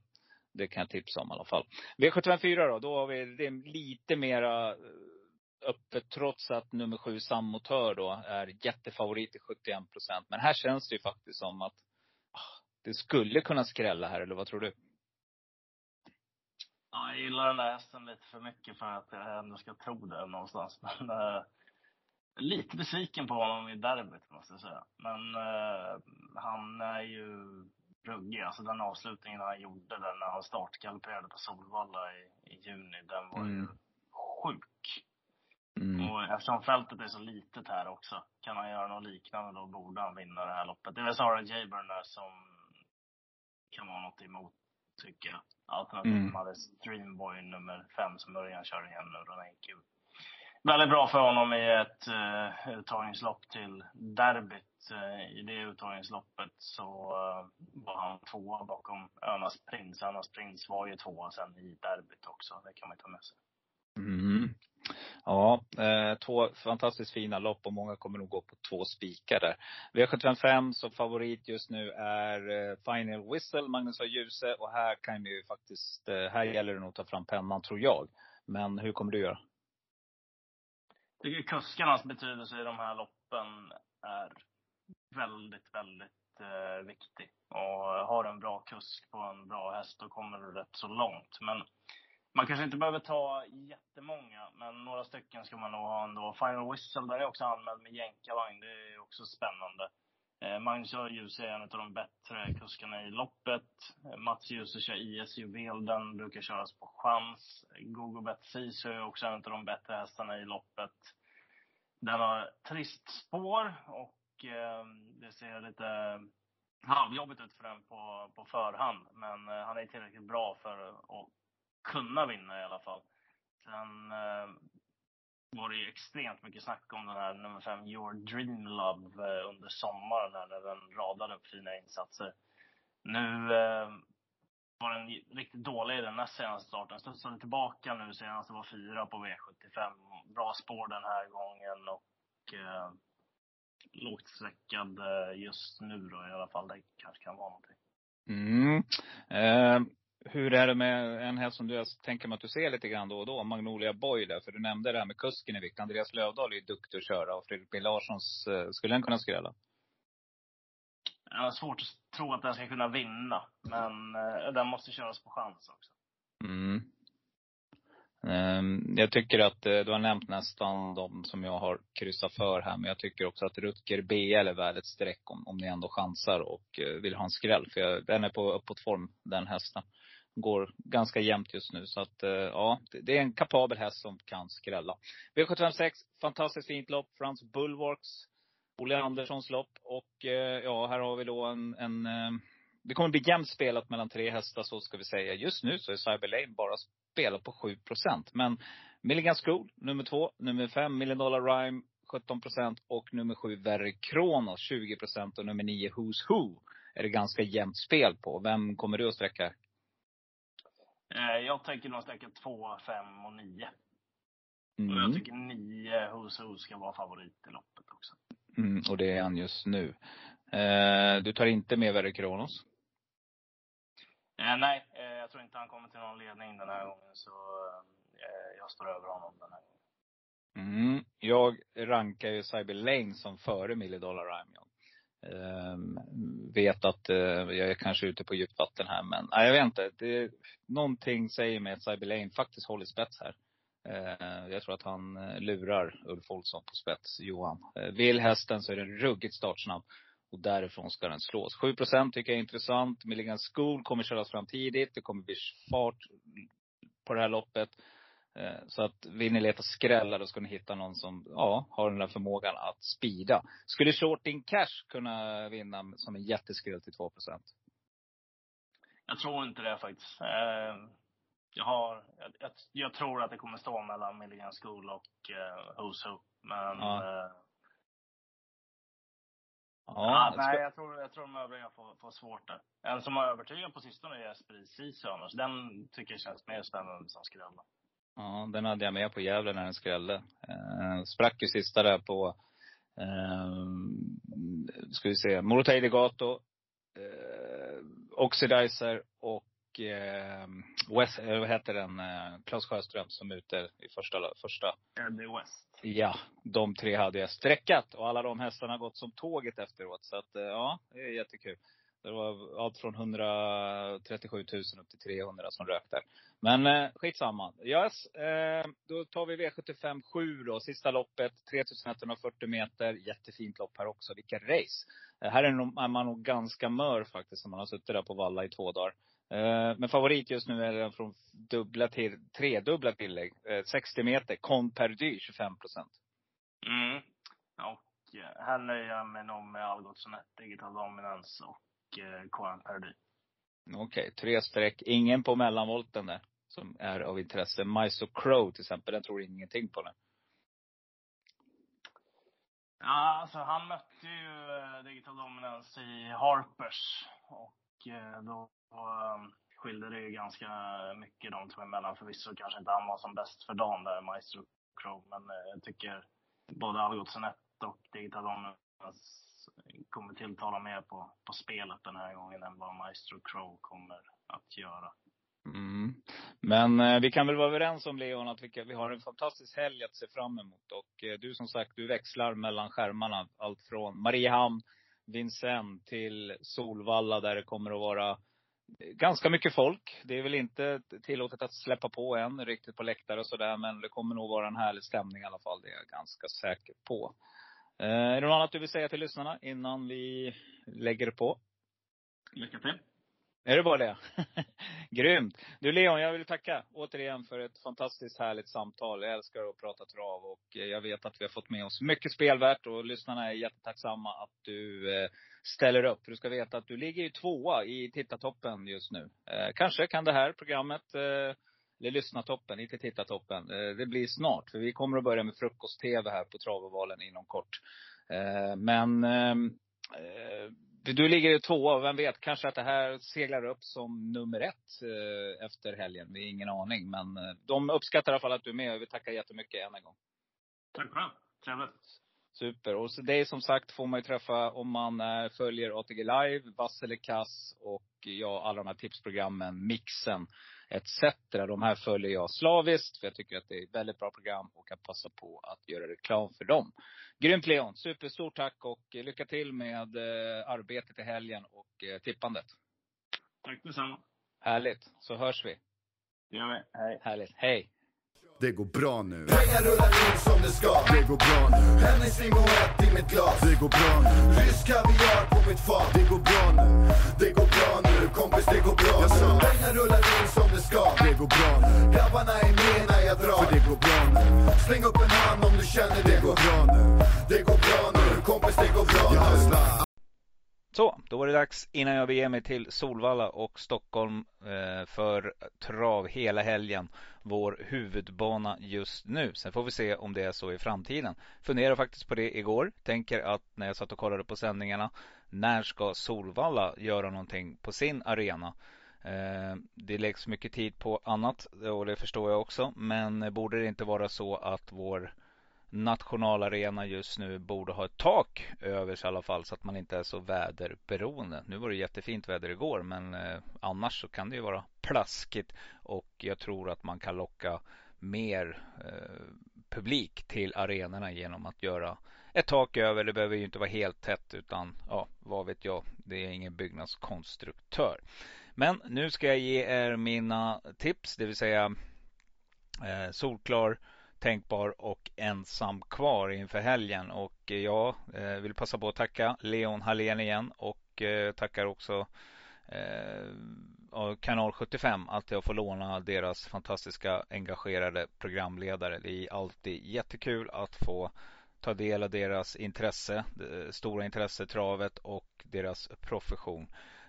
Det kan jag tipsa om i alla fall. V754 då, då har vi, det lite mera eh, öppet trots att nummer sju Sammotör då är jättefavorit till 71 procent. Men här känns det ju faktiskt som att ah, det skulle kunna skrälla här, eller vad tror du? Ja, jag gillar den där hästen lite för mycket för att jag ändå ska tro det någonstans. Men eh, lite besviken på honom i derbyt måste jag säga. Men eh, han är ju ruggig. Alltså den avslutningen han gjorde där när han startgalopperade på Solvalla i, i juni, den var ju Mm. sjuk. Mm. Och eftersom fältet är så litet här också, kan han göra något liknande då borde han vinna det här loppet. Det är väl Sara Jaburn där som kan vara något emot, tycker jag. Alternativt Mm. hade Streamboy nummer fem som Örjan kör igen nu den gick ju väldigt bra för honom i ett uh, uttagningslopp till derbyt. Eh, I det uttagningsloppet så eh, var han tvåa bakom Önas Prins. Önas Prins var ju tvåa sen i derbyt också. Det kan man ta med sig. Ja, eh, två fantastiskt fina lopp och många kommer nog gå på två spikar där. V75 som favorit just nu är eh, Final Whistle, Magnus och Ljuse. Och här kan ju faktiskt, eh, här gäller det nog att ta fram pennan tror jag. Men hur kommer du göra? Jag tycker kuskarnas betydelse i de här loppen är väldigt, väldigt eh, viktig. Och har en bra kusk på en bra häst, då kommer du rätt så långt. Men man kanske inte behöver ta jättemånga, men några stycken ska man nog ha ändå. Final Whistle, där är också anmäld med jänkarvagn. Det är också spännande. Eh, Magnus Ljus är en av de bättre kuskarna i loppet. Eh, Mats Djuse kör IS Juvel, den brukar köras på chans. Gogo Bet Sisu är också en av de bättre hästarna i loppet. Den har trist spår och eh, det ser lite halvjobbigt ut för den på, på förhand. Men eh, han är tillräckligt bra för att kunna vinna i alla fall. Sen eh, var det ju extremt mycket snack om den här nummer fem, Your Dream Love, eh, under sommaren här, när den radade upp fina insatser. Nu eh, var den riktigt dålig i den näst senaste starten. Studsade tillbaka nu senast, det var fyra på V75. Bra spår den här gången och eh, lågt sträckad eh, just nu då i alla fall. Det kanske kan vara någonting. Mm. Eh, hur är det med en häst som du tänker mig att du ser lite grann då och då, Magnolia Boy där? För du nämnde det här med kusken i vikt. Andreas Lövdahl är ju duktig att köra och Fredrik B Larssons, eh, skulle den kunna skrälla? Jag har svårt att tro att den ska kunna vinna. Men eh, den måste köras på chans också. Mm. Ehm, Jag tycker att eh, du har nämnt nästan de som jag har kryssat för här. Men jag tycker också att Rutger BL är värd ett streck om, om ni ändå chansar och vill ha en skräll. För jag, den är på uppåtform, den hästen. Går ganska jämnt just nu. Så att eh, ja, det- det är en kapabel häst som kan skrälla. V756, fantastiskt fint lopp. Frans Bulwarks. Olle Anderssons lopp. Och eh, ja, här har vi då en, en eh, det kommer bli jämnt spelat mellan tre hästar, så ska vi säga. Just nu så är Cyber Lane bara spelat på 7% Men Milligan School, nummer två. Nummer fem, Million Dollar Rhyme, 17% Och nummer sju, Verre Kronos, 20% Och nummer nio, Who's Who, är det ganska jämnt spel på. Vem kommer du att sträcka? Eh, Jag tänker nog sträcka 2, 5 och 9. Och Mm. jag tycker 9 Who's Who ska vara favorit i loppet också. Mm, och det är han just nu. Eh, du tar inte med Verre Kronos? Eh, nej, eh, jag tror inte han kommer till någon ledning den här gången. Så eh, jag står över honom den här gången. Mm. Jag rankar ju Cyber Lane som före Millie Dollar Rhyme. Ja. Vet att eh, jag är kanske ute på djupt vatten här, men nej, jag vet inte. Det, någonting säger mig att Cyber Lane faktiskt håller spets här. Eh, jag tror att han eh, lurar Ulf Olsson på spets, Johan. Eh, vill hästen så är den ruggigt startsnabb. Och därifrån ska den slås. 7% tycker jag är intressant. Milligan School kommer köras fram tidigt. Det kommer bli fart på det här loppet. Eh, Så att vill ni leta skrällar då ska ni hitta någon som, ja, har den där förmågan att spida. Skulle Shorting Cash kunna vinna som en jätteskräll till 2% Jag tror inte det faktiskt. Eh, Jag, har, jag, jag, tror att det kommer stå mellan Milligan School och uh, Who's Who. Men Ja. eh, Ja, Ja, nej, jag tror, jag tror de övriga får, får svårt där. En som har övertygat på sistone är Esprit annars. Den tycker jag känns mer spännande som skräll. Ja, den hade jag med på Gävle när den skrällde. Eh, sprack ju sista där på, eh, ska vi se, Morotai Legato, eh, Oxidizer och eh, West, eh, vad heter den, eh, Claes Sjöström som är ute i första, första Eddie West. Ja, de tre hade jag sträckat och alla de hästarna har gått som tåget efteråt. Så att, eh, ja, det är jättekul. Det var allt från 137 000 upp till 300 som rök där. Men eh, skitsamma. Yes, eh, då tar vi V75 7 då, sista loppet. 3140 meter. Jättefint lopp här också. Vilka race. Eh, här är, nog, är man nog ganska mör faktiskt, som man har suttit där på valla i två dagar. Eh, men favorit just nu är den från dubbla till, tredubbla tillägg. Eh, 60 meter, Conperdy 25 procent. Mm. Och eh, här nöjer jag mig nog med Algotsson 1, Digital Dominance och eh, Perdy. Okej, tre streck. Ingen på mellanvolten där. Som är av intresse. Mice Crow till exempel, den tror ingenting på den. Ja, alltså han mötte ju eh, Digital Dominance i Harpers. Och eh, då ehm, skilde det ju ganska mycket de två emellan. Förvisso kanske inte han var som bäst för dagen där, Maestro Crow. Men eh, jag tycker både Algotsson 1 och Digital Dominance kommer tilltala mer på, på spelet den här gången än vad Maestro Crow kommer att göra. Mm. Men eh, vi kan väl vara överens om Leon att vi, kan- vi har en fantastisk helg att se fram emot. Och eh, du som sagt, du växlar mellan skärmarna. Allt från Mariehamn, Vincennes till Solvalla där det kommer att vara eh, ganska mycket folk. Det är väl inte tillåtet att släppa på än riktigt på läktare och sådär. Men det kommer nog vara en härlig stämning i alla fall. Det är jag ganska säker på. Eh, är det något annat du vill säga till lyssnarna innan vi lägger på? Lycka till! Är det bara det? Grymt! Du Leon, jag vill tacka återigen för ett fantastiskt härligt samtal. Jag älskar att prata trav och eh, jag vet att vi har fått med oss mycket spelvärt och lyssnarna är jättetacksamma att du eh, ställer upp. Du ska veta att du ligger ju tvåa i tittartoppen just nu. Eh, kanske kan det här programmet, eller lyssnartoppen, inte tittartoppen. Det blir snart, för vi kommer att börja med frukost-tv här på Travovalen inom kort. Men ehm, du ligger ju tvåa och vem vet, kanske att det här seglar upp som nummer ett eh, efter helgen. Vi har ingen aning. Men eh, de uppskattar i alla fall att du är med och vi tackar jättemycket än en gång. Tack själv! Trevligt! Super. Och så det som sagt får man ju träffa om man eh, följer ATG Live, Vasselikas och ja, alla de här tipsprogrammen, Mixen etc. De här följer jag slaviskt för jag tycker att det är ett väldigt bra program och kan passa på att göra reklam för dem. Grymt Leon! Superstort tack och lycka till med eh, arbetet i helgen och eh, tippandet. Tack detsamma. Härligt! Så hörs vi. Det gör vi. Hej. Härligt. Hej! Det går bra nu. Pengar rullar in som det ska. Det går bra nu. Hennes limoett i mitt glas. Det går bra nu. Rysk kaviar på mitt fat. Det går bra nu. Det går bra nu, kompis det går bra Jag sa. Pengar rullar in som det ska. Det går bra nu. Grabbarna är med när jag drar. För det går bra nu. Släng upp en hand om du känner det Det går bra nu. Det går bra nu, kompis det går bra Jag nu. Så, då var det dags innan jag beger mig till Solvalla och Stockholm eh, för trav hela helgen. Vår huvudbana just nu. Sen får vi se om det är så i framtiden. Funderar faktiskt på det igår. Tänker att när jag satt och kollade på sändningarna. När ska Solvalla göra någonting på sin arena? Eh, det läggs mycket tid på annat och det förstår jag också. Men borde det inte vara så att vår nationalarena just nu borde ha ett tak över sig i alla fall så att man inte är så väderberoende. Nu var det jättefint väder igår men eh, annars så kan det ju vara plaskigt och jag tror att man kan locka mer eh, publik till arenorna genom att göra ett tak över. Det behöver ju inte vara helt tätt utan ja, vad vet jag. Det är ingen byggnadskonstruktör. Men nu ska jag ge er mina tips, det vill säga eh, solklar tänkbar och ensam kvar inför helgen. Och eh, jag eh, vill passa på att tacka Leon Hallén igen och eh, tackar också eh, Kanal 75 att jag får låna deras fantastiska engagerade programledare. Det är alltid jättekul att få ta del av deras intresse, stora intresse travet och deras profession.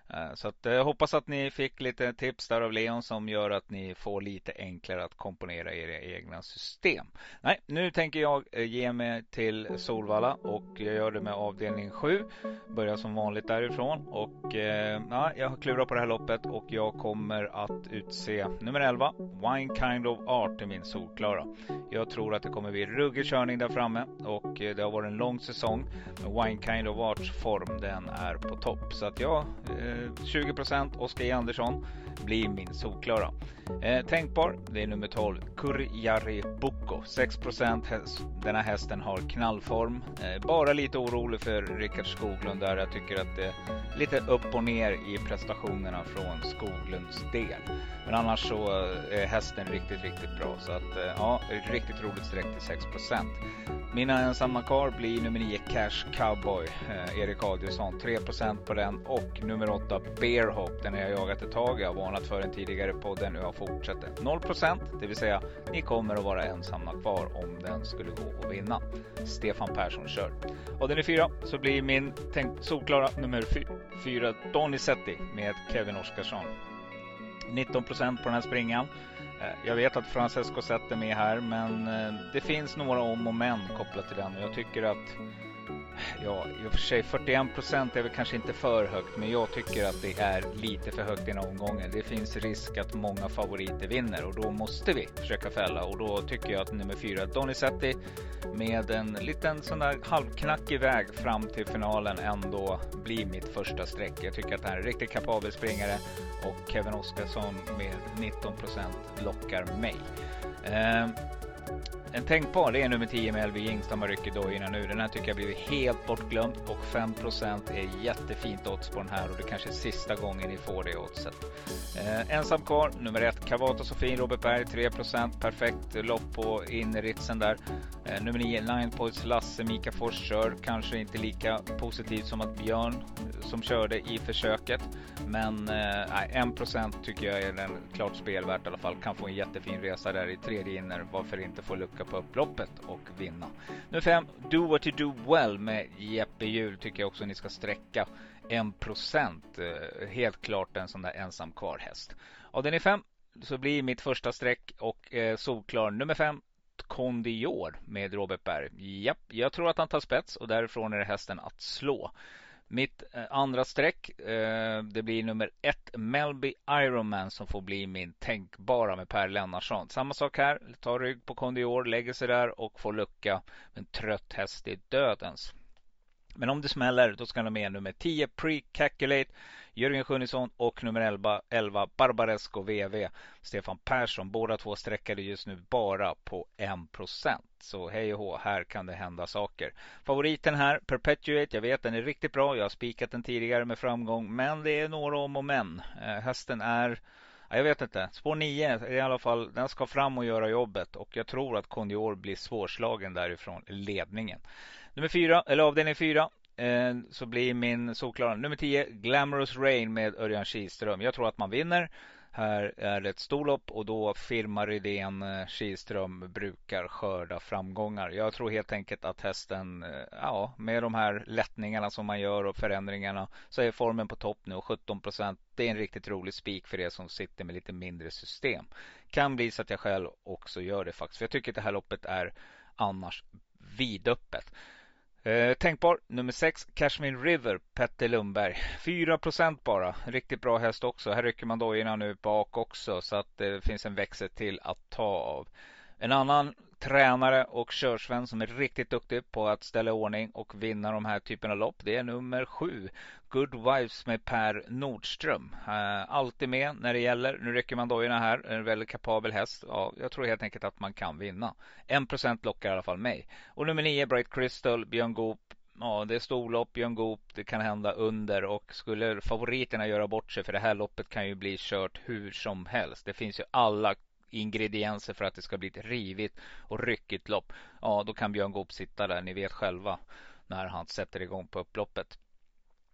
Eh, så att jag hoppas att ni fick lite tips där av Leon som gör att ni får lite enklare att komponera era egna system. Nej, nu tänker jag eh, ge mig till Solvalla och jag gör det med avdelning 7. Börjar som vanligt därifrån och ja, jag har klurat på det här loppet och jag kommer att utse nummer 11, Wine Kind of Art i min solklara. Jag tror att det kommer bli ruggig körning där framme och det har varit en lång säsong. Men Wine Kind of Arts form den är på topp så att jag Eh, 20% Oskar E Andersson blir min solklara. Eh, tänkbar, det är nummer 12, Kurjari Boko, 6 häst, Den här hästen har knallform. Eh, bara lite orolig för Rickard Skoglund där. Jag tycker att det är lite upp och ner i prestationerna från Skoglunds del. Men annars så eh, är hästen riktigt, riktigt bra. Så att eh, ja, riktigt roligt streck till 6% Mina ensamma kvar blir nummer 9 Cash Cowboy, eh, Erik Adielsson. 3 på den och nummer 8 Bearhop. Den har jag jagat ett tag. Jag varnat för den tidigare podden och jag fortsätter. 0% det vill säga ni kommer att vara ensamma kvar om den skulle gå att vinna. Stefan Persson kör. Och den är fyra så blir min tänkt solklara nummer 4 Donizetti med Kevin Oskarsson. 19% på den här springan. Eh, jag vet att Francesco Zet är med här men eh, det finns några om och men kopplat till den och jag tycker att Ja, i och för sig 41 procent är väl kanske inte för högt, men jag tycker att det är lite för högt i den omgången. Det finns risk att många favoriter vinner och då måste vi försöka fälla och då tycker jag att nummer fyra Donizetti med en liten sån där halvknackig väg fram till finalen ändå blir mitt första streck. Jag tycker att det här är en riktigt kapabel springare och Kevin Oskarsson med 19 procent lockar mig. Eh, en tänkbar det är nummer 10 med Elvie Jingstam och rycker dojorna nu. Den här tycker jag blivit helt bortglömd och 5% är jättefint odds på den här och det kanske är sista gången ni får det oddset. Eh, ensam kvar, nummer 1 Cavato Sofie Robert Berg 3% perfekt lopp på inneritsen där. Eh, nummer 9 Nine Points Lasse Mika Fors kör kanske inte lika positivt som att Björn eh, som körde i försöket. Men eh, 1% tycker jag är den klart spelvärt i alla fall. Kan få en jättefin resa där i tredje inner. Varför inte få lucka på upploppet och vinna. Nummer 5, Do What You Do Well med Jeppe Hjul tycker jag också ni ska sträcka. 1% eh, helt klart en sån där ensam kvar häst. Av den är 5 så blir mitt första streck och eh, solklar nummer 5 Kondior med Robert Berg. Japp, jag tror att han tar spets och därifrån är det hästen att slå. Mitt eh, andra streck, eh, det blir nummer ett Melby Ironman som får bli min tänkbara med Per Lennartsson. Samma sak här, tar rygg på Kondior, lägger sig där och får lucka. En trött häst i dödens. Men om det smäller, då ska han ha med nummer 10 Precalculate, Jörgen Sjunnesson och nummer 11, 11 Barbaresco VV, Stefan Persson. Båda två sträckade just nu bara på 1%. Så hej och hå, här kan det hända saker. Favoriten här, Perpetuate, jag vet den är riktigt bra. Jag har spikat den tidigare med framgång, men det är några om och men. Eh, hästen är jag vet inte. Spår 9 i alla fall. Den ska fram och göra jobbet och jag tror att Kondior blir svårslagen därifrån ledningen. Nummer fyra, eller avdelning fyra, eh, så blir min solklara nummer 10 Glamorous Rain med Örjan Kihlström. Jag tror att man vinner. Här är det ett storlopp och då firma Rydén eh, Kihlström brukar skörda framgångar. Jag tror helt enkelt att hästen, eh, ja, med de här lättningarna som man gör och förändringarna så är formen på topp nu och 17 procent. Det är en riktigt rolig spik för er som sitter med lite mindre system. Kan bli så att jag själv också gör det faktiskt. För jag tycker att det här loppet är annars vidöppet. Eh, tänkbar nummer 6 Cashmere River Petter Lundberg 4% bara. Riktigt bra häst också. Här rycker man dojorna nu bak också så att det finns en växel till att ta av. En annan tränare och körsvän som är riktigt duktig på att ställa ordning och vinna de här typerna av lopp. Det är nummer sju. Good Wives med Per Nordström. Uh, alltid med när det gäller. Nu rycker man dojorna här. En väldigt kapabel häst. Ja, jag tror helt enkelt att man kan vinna. 1% lockar i alla fall mig. Och nummer nio Bright Crystal, Björn Goop. Ja, det är storlopp, Björn Goop. Det kan hända under och skulle favoriterna göra bort sig för det här loppet kan ju bli kört hur som helst. Det finns ju alla ingredienser för att det ska bli ett rivigt och ryckigt lopp. Ja, då kan Björn Goop sitta där. Ni vet själva när han sätter igång på upploppet.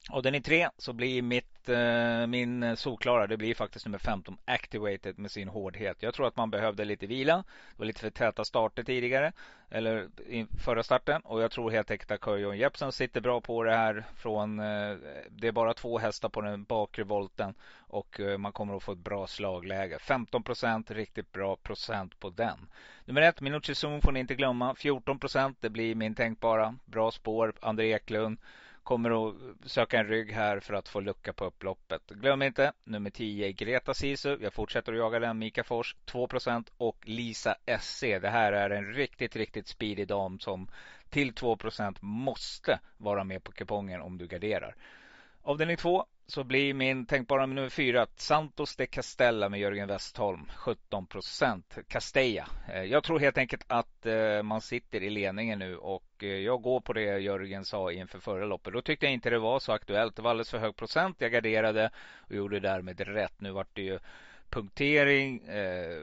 Och den i tre så blir mitt, eh, min eh, solklara, det blir faktiskt nummer 15 Activated med sin hårdhet. Jag tror att man behövde lite vila. Det var lite för täta starter tidigare. Eller i förra starten. Och jag tror helt enkelt att Körjon Jepsen sitter bra på det här. Från, eh, det är bara två hästar på den bakre volten. Och eh, man kommer att få ett bra slagläge. 15 procent, riktigt bra procent på den. Nummer ett, Minucci Zoom får ni inte glömma. 14 procent, det blir min tänkbara. Bra spår, André Eklund kommer att söka en rygg här för att få lucka på upploppet. Glöm inte nummer 10 Greta Sisu. Jag fortsätter att jaga den. Mika Fors 2% och Lisa SC. Det här är en riktigt, riktigt speedig dam som till 2% måste vara med på kupongen om du garderar. Avdelning 2 så blir min tänkbara nummer fyra Santos de Castella med Jörgen Westholm 17 Castella. Eh, jag tror helt enkelt att eh, man sitter i ledningen nu och eh, jag går på det Jörgen sa inför förra loppet. Då tyckte jag inte det var så aktuellt. Det var alldeles för hög procent. Jag garderade och gjorde därmed rätt. Nu vart det ju punktering.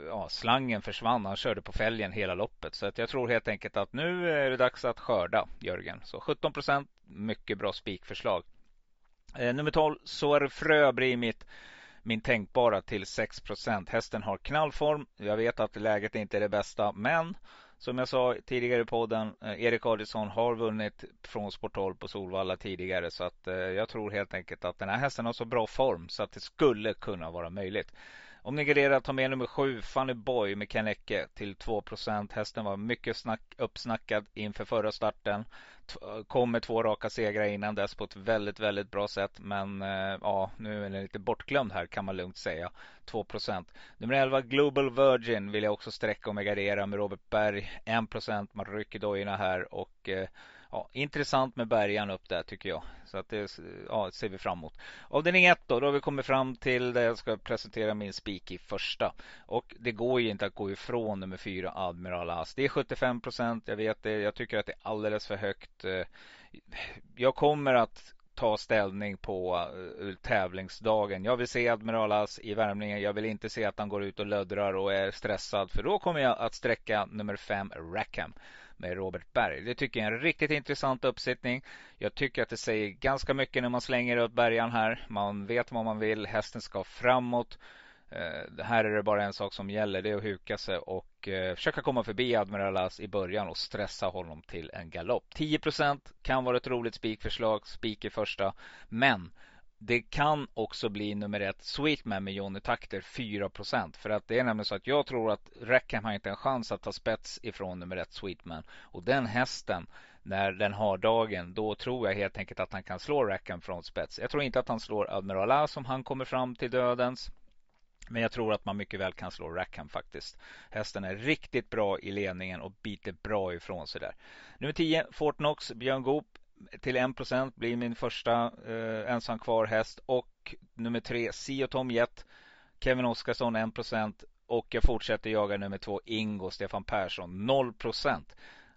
ja, slangen försvann. Han körde på fälgen hela loppet. Så att jag tror helt enkelt att nu är det dags att skörda Jörgen. Så 17% mycket bra spikförslag. Eh, nummer 12, Soar Fröbri mitt min tänkbara till 6% Hästen har knallform. Jag vet att läget inte är det bästa, men som jag sa tidigare i podden, eh, Erik Adielsson har vunnit från Sport 12 på Solvalla tidigare så att eh, jag tror helt enkelt att den här hästen har så bra form så att det skulle kunna vara möjligt. Om ni garderar, ta med nummer 7, Funny Boy med Ken Ecke till 2% Hästen var mycket snack, uppsnackad inför förra starten. Kom med två raka segrar innan dess på ett väldigt, väldigt bra sätt. Men eh, ja, nu är den lite bortglömd här kan man lugnt säga. 2% Nummer 11, Global Virgin vill jag också sträcka om jag med Robert Berg. 1% Man rycker dojorna här och eh, ja, intressant med bärgaren upp där tycker jag. Så att det ja, ser vi fram emot. Avdelning 1 då, då har vi kommit fram till där jag ska presentera min spik i första. Och det går ju inte att gå ifrån nummer 4 Admiral As. Det är 75 procent, jag vet det. Jag tycker att det är alldeles för högt. Eh, jag kommer att ta ställning på eh, tävlingsdagen. Jag vill se Admiral As i värmningen. Jag vill inte se att han går ut och löddrar och är stressad. För då kommer jag att sträcka nummer 5 Rackham med Robert Berg. Det tycker jag är en riktigt intressant uppsättning. Jag tycker att det säger ganska mycket när man slänger upp bärgaren här. Man vet vad man vill. Hästen ska framåt. Uh, här är det bara en sak som gäller. Det är att huka sig och eh, försöka komma förbi Admiralas i början och stressa honom till en galopp. 10% kan vara ett roligt spikförslag. Spik i första. Men det kan också bli nummer ett Sweetman med Johnny Takter 4% För att det är nämligen så att jag tror att Rackham har inte en chans att ta spets ifrån nummer ett Sweetman. Och den hästen när den har dagen, då tror jag helt enkelt att han kan slå Rackham från spets. Jag tror inte att han slår Admiral As om han kommer fram till dödens. Men jag tror att man mycket väl kan slå Rackham faktiskt. Hästen är riktigt bra i ledningen och biter bra ifrån sig där. Nummer 10, Fortnox, Björn Goop till 1% blir min första eh, ensam kvar häst. Och nummer 3, Sio Tom Jet, Kevin Oskarsson 1% och jag fortsätter jaga nummer 2, Ingo Stefan Persson 0%.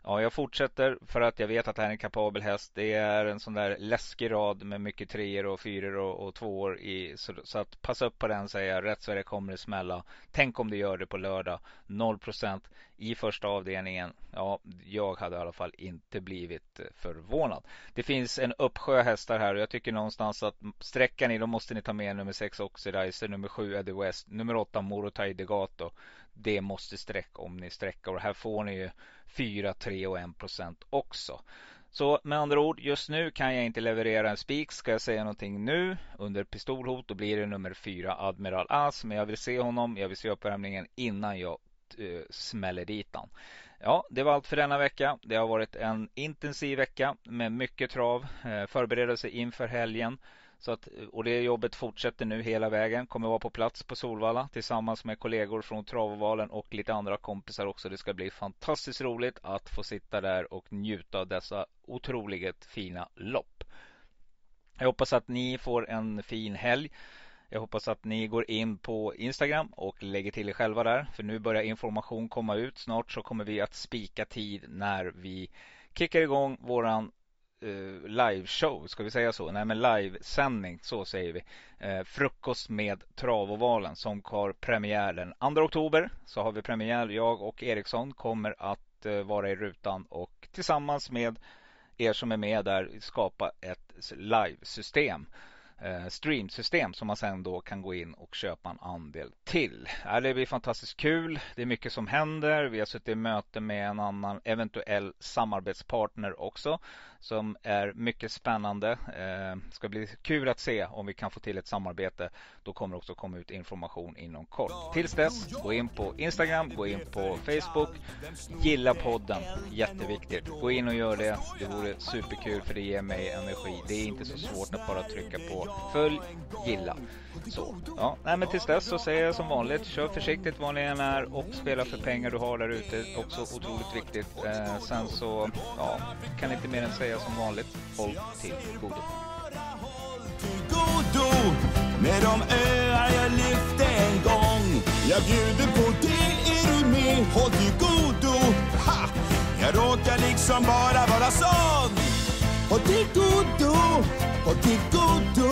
Ja, jag fortsätter för att jag vet att det här är en kapabel häst. Det är en sån där läskig rad med mycket treor och fyror och, och tvåor i. Så, så, att passa upp på den säger jag. Rätt Sverige kommer det smälla. Tänk om det gör det på lördag. 0% i första avdelningen. Ja, jag hade i alla fall inte blivit förvånad. Det finns en uppsjö hästar här och jag tycker någonstans att sträckan i då måste ni ta med nummer 6 Oxidizer, nummer 7 Eddie West, nummer 8 Morotai Degato. Det måste sträcka om ni sträcker och här får ni ju 4, 3 och 1 procent också. Så med andra ord, just nu kan jag inte leverera en spik. Ska jag säga någonting nu under pistolhot, då blir det nummer 4 Admiral As. Men jag vill se honom, jag vill se uppvärmningen innan jag uh, smäller dit han. Ja, det var allt för denna vecka. Det har varit en intensiv vecka med mycket trav, uh, förberedelse inför helgen. Så att, och det jobbet fortsätter nu hela vägen. Kommer vara på plats på Solvalla tillsammans med kollegor från Travovalen och lite andra kompisar också. Det ska bli fantastiskt roligt att få sitta där och njuta av dessa otroligt fina lopp. Jag hoppas att ni får en fin helg. Jag hoppas att ni går in på Instagram och lägger till er själva där. För nu börjar information komma ut. Snart så kommer vi att spika tid när vi kickar igång våran Eh, uh, liveshow, ska vi säga så? Nej men livesändning, så säger vi. Uh, frukost med Travovalen som har premiär den 2 oktober. Så har vi premiär. Jag och Eriksson kommer att uh, vara i rutan och tillsammans med er som är med där skapa ett livesystem streamsystem som man sen då kan gå in och köpa en andel till. det blir fantastiskt kul. Det är mycket som händer. Vi har suttit i möte med en annan eventuell samarbetspartner också som är mycket spännande. Eh, ska bli kul att se om vi kan få till ett samarbete. Då kommer också komma ut information inom kort. Tills dess, gå in på Instagram, gå in på Facebook. Gilla podden, jätteviktigt. Gå in och gör det. Det vore superkul för det ger mig energi. Det är inte så svårt att bara trycka på följ, gilla. Så, ja, nej men tills dess så säger jag som vanligt, kör försiktigt vad ni än är och spela för pengar du har där ute. Också otroligt viktigt. Eh, sen så, ja, kan inte mer än säga som vanligt, håll till godo. med de öar jag lyfte en gång. Jag bjuder på det, är du med? Håll till godo. Ha! Jag råkar liksom bara vara sån. Håll till godo, håll till godo.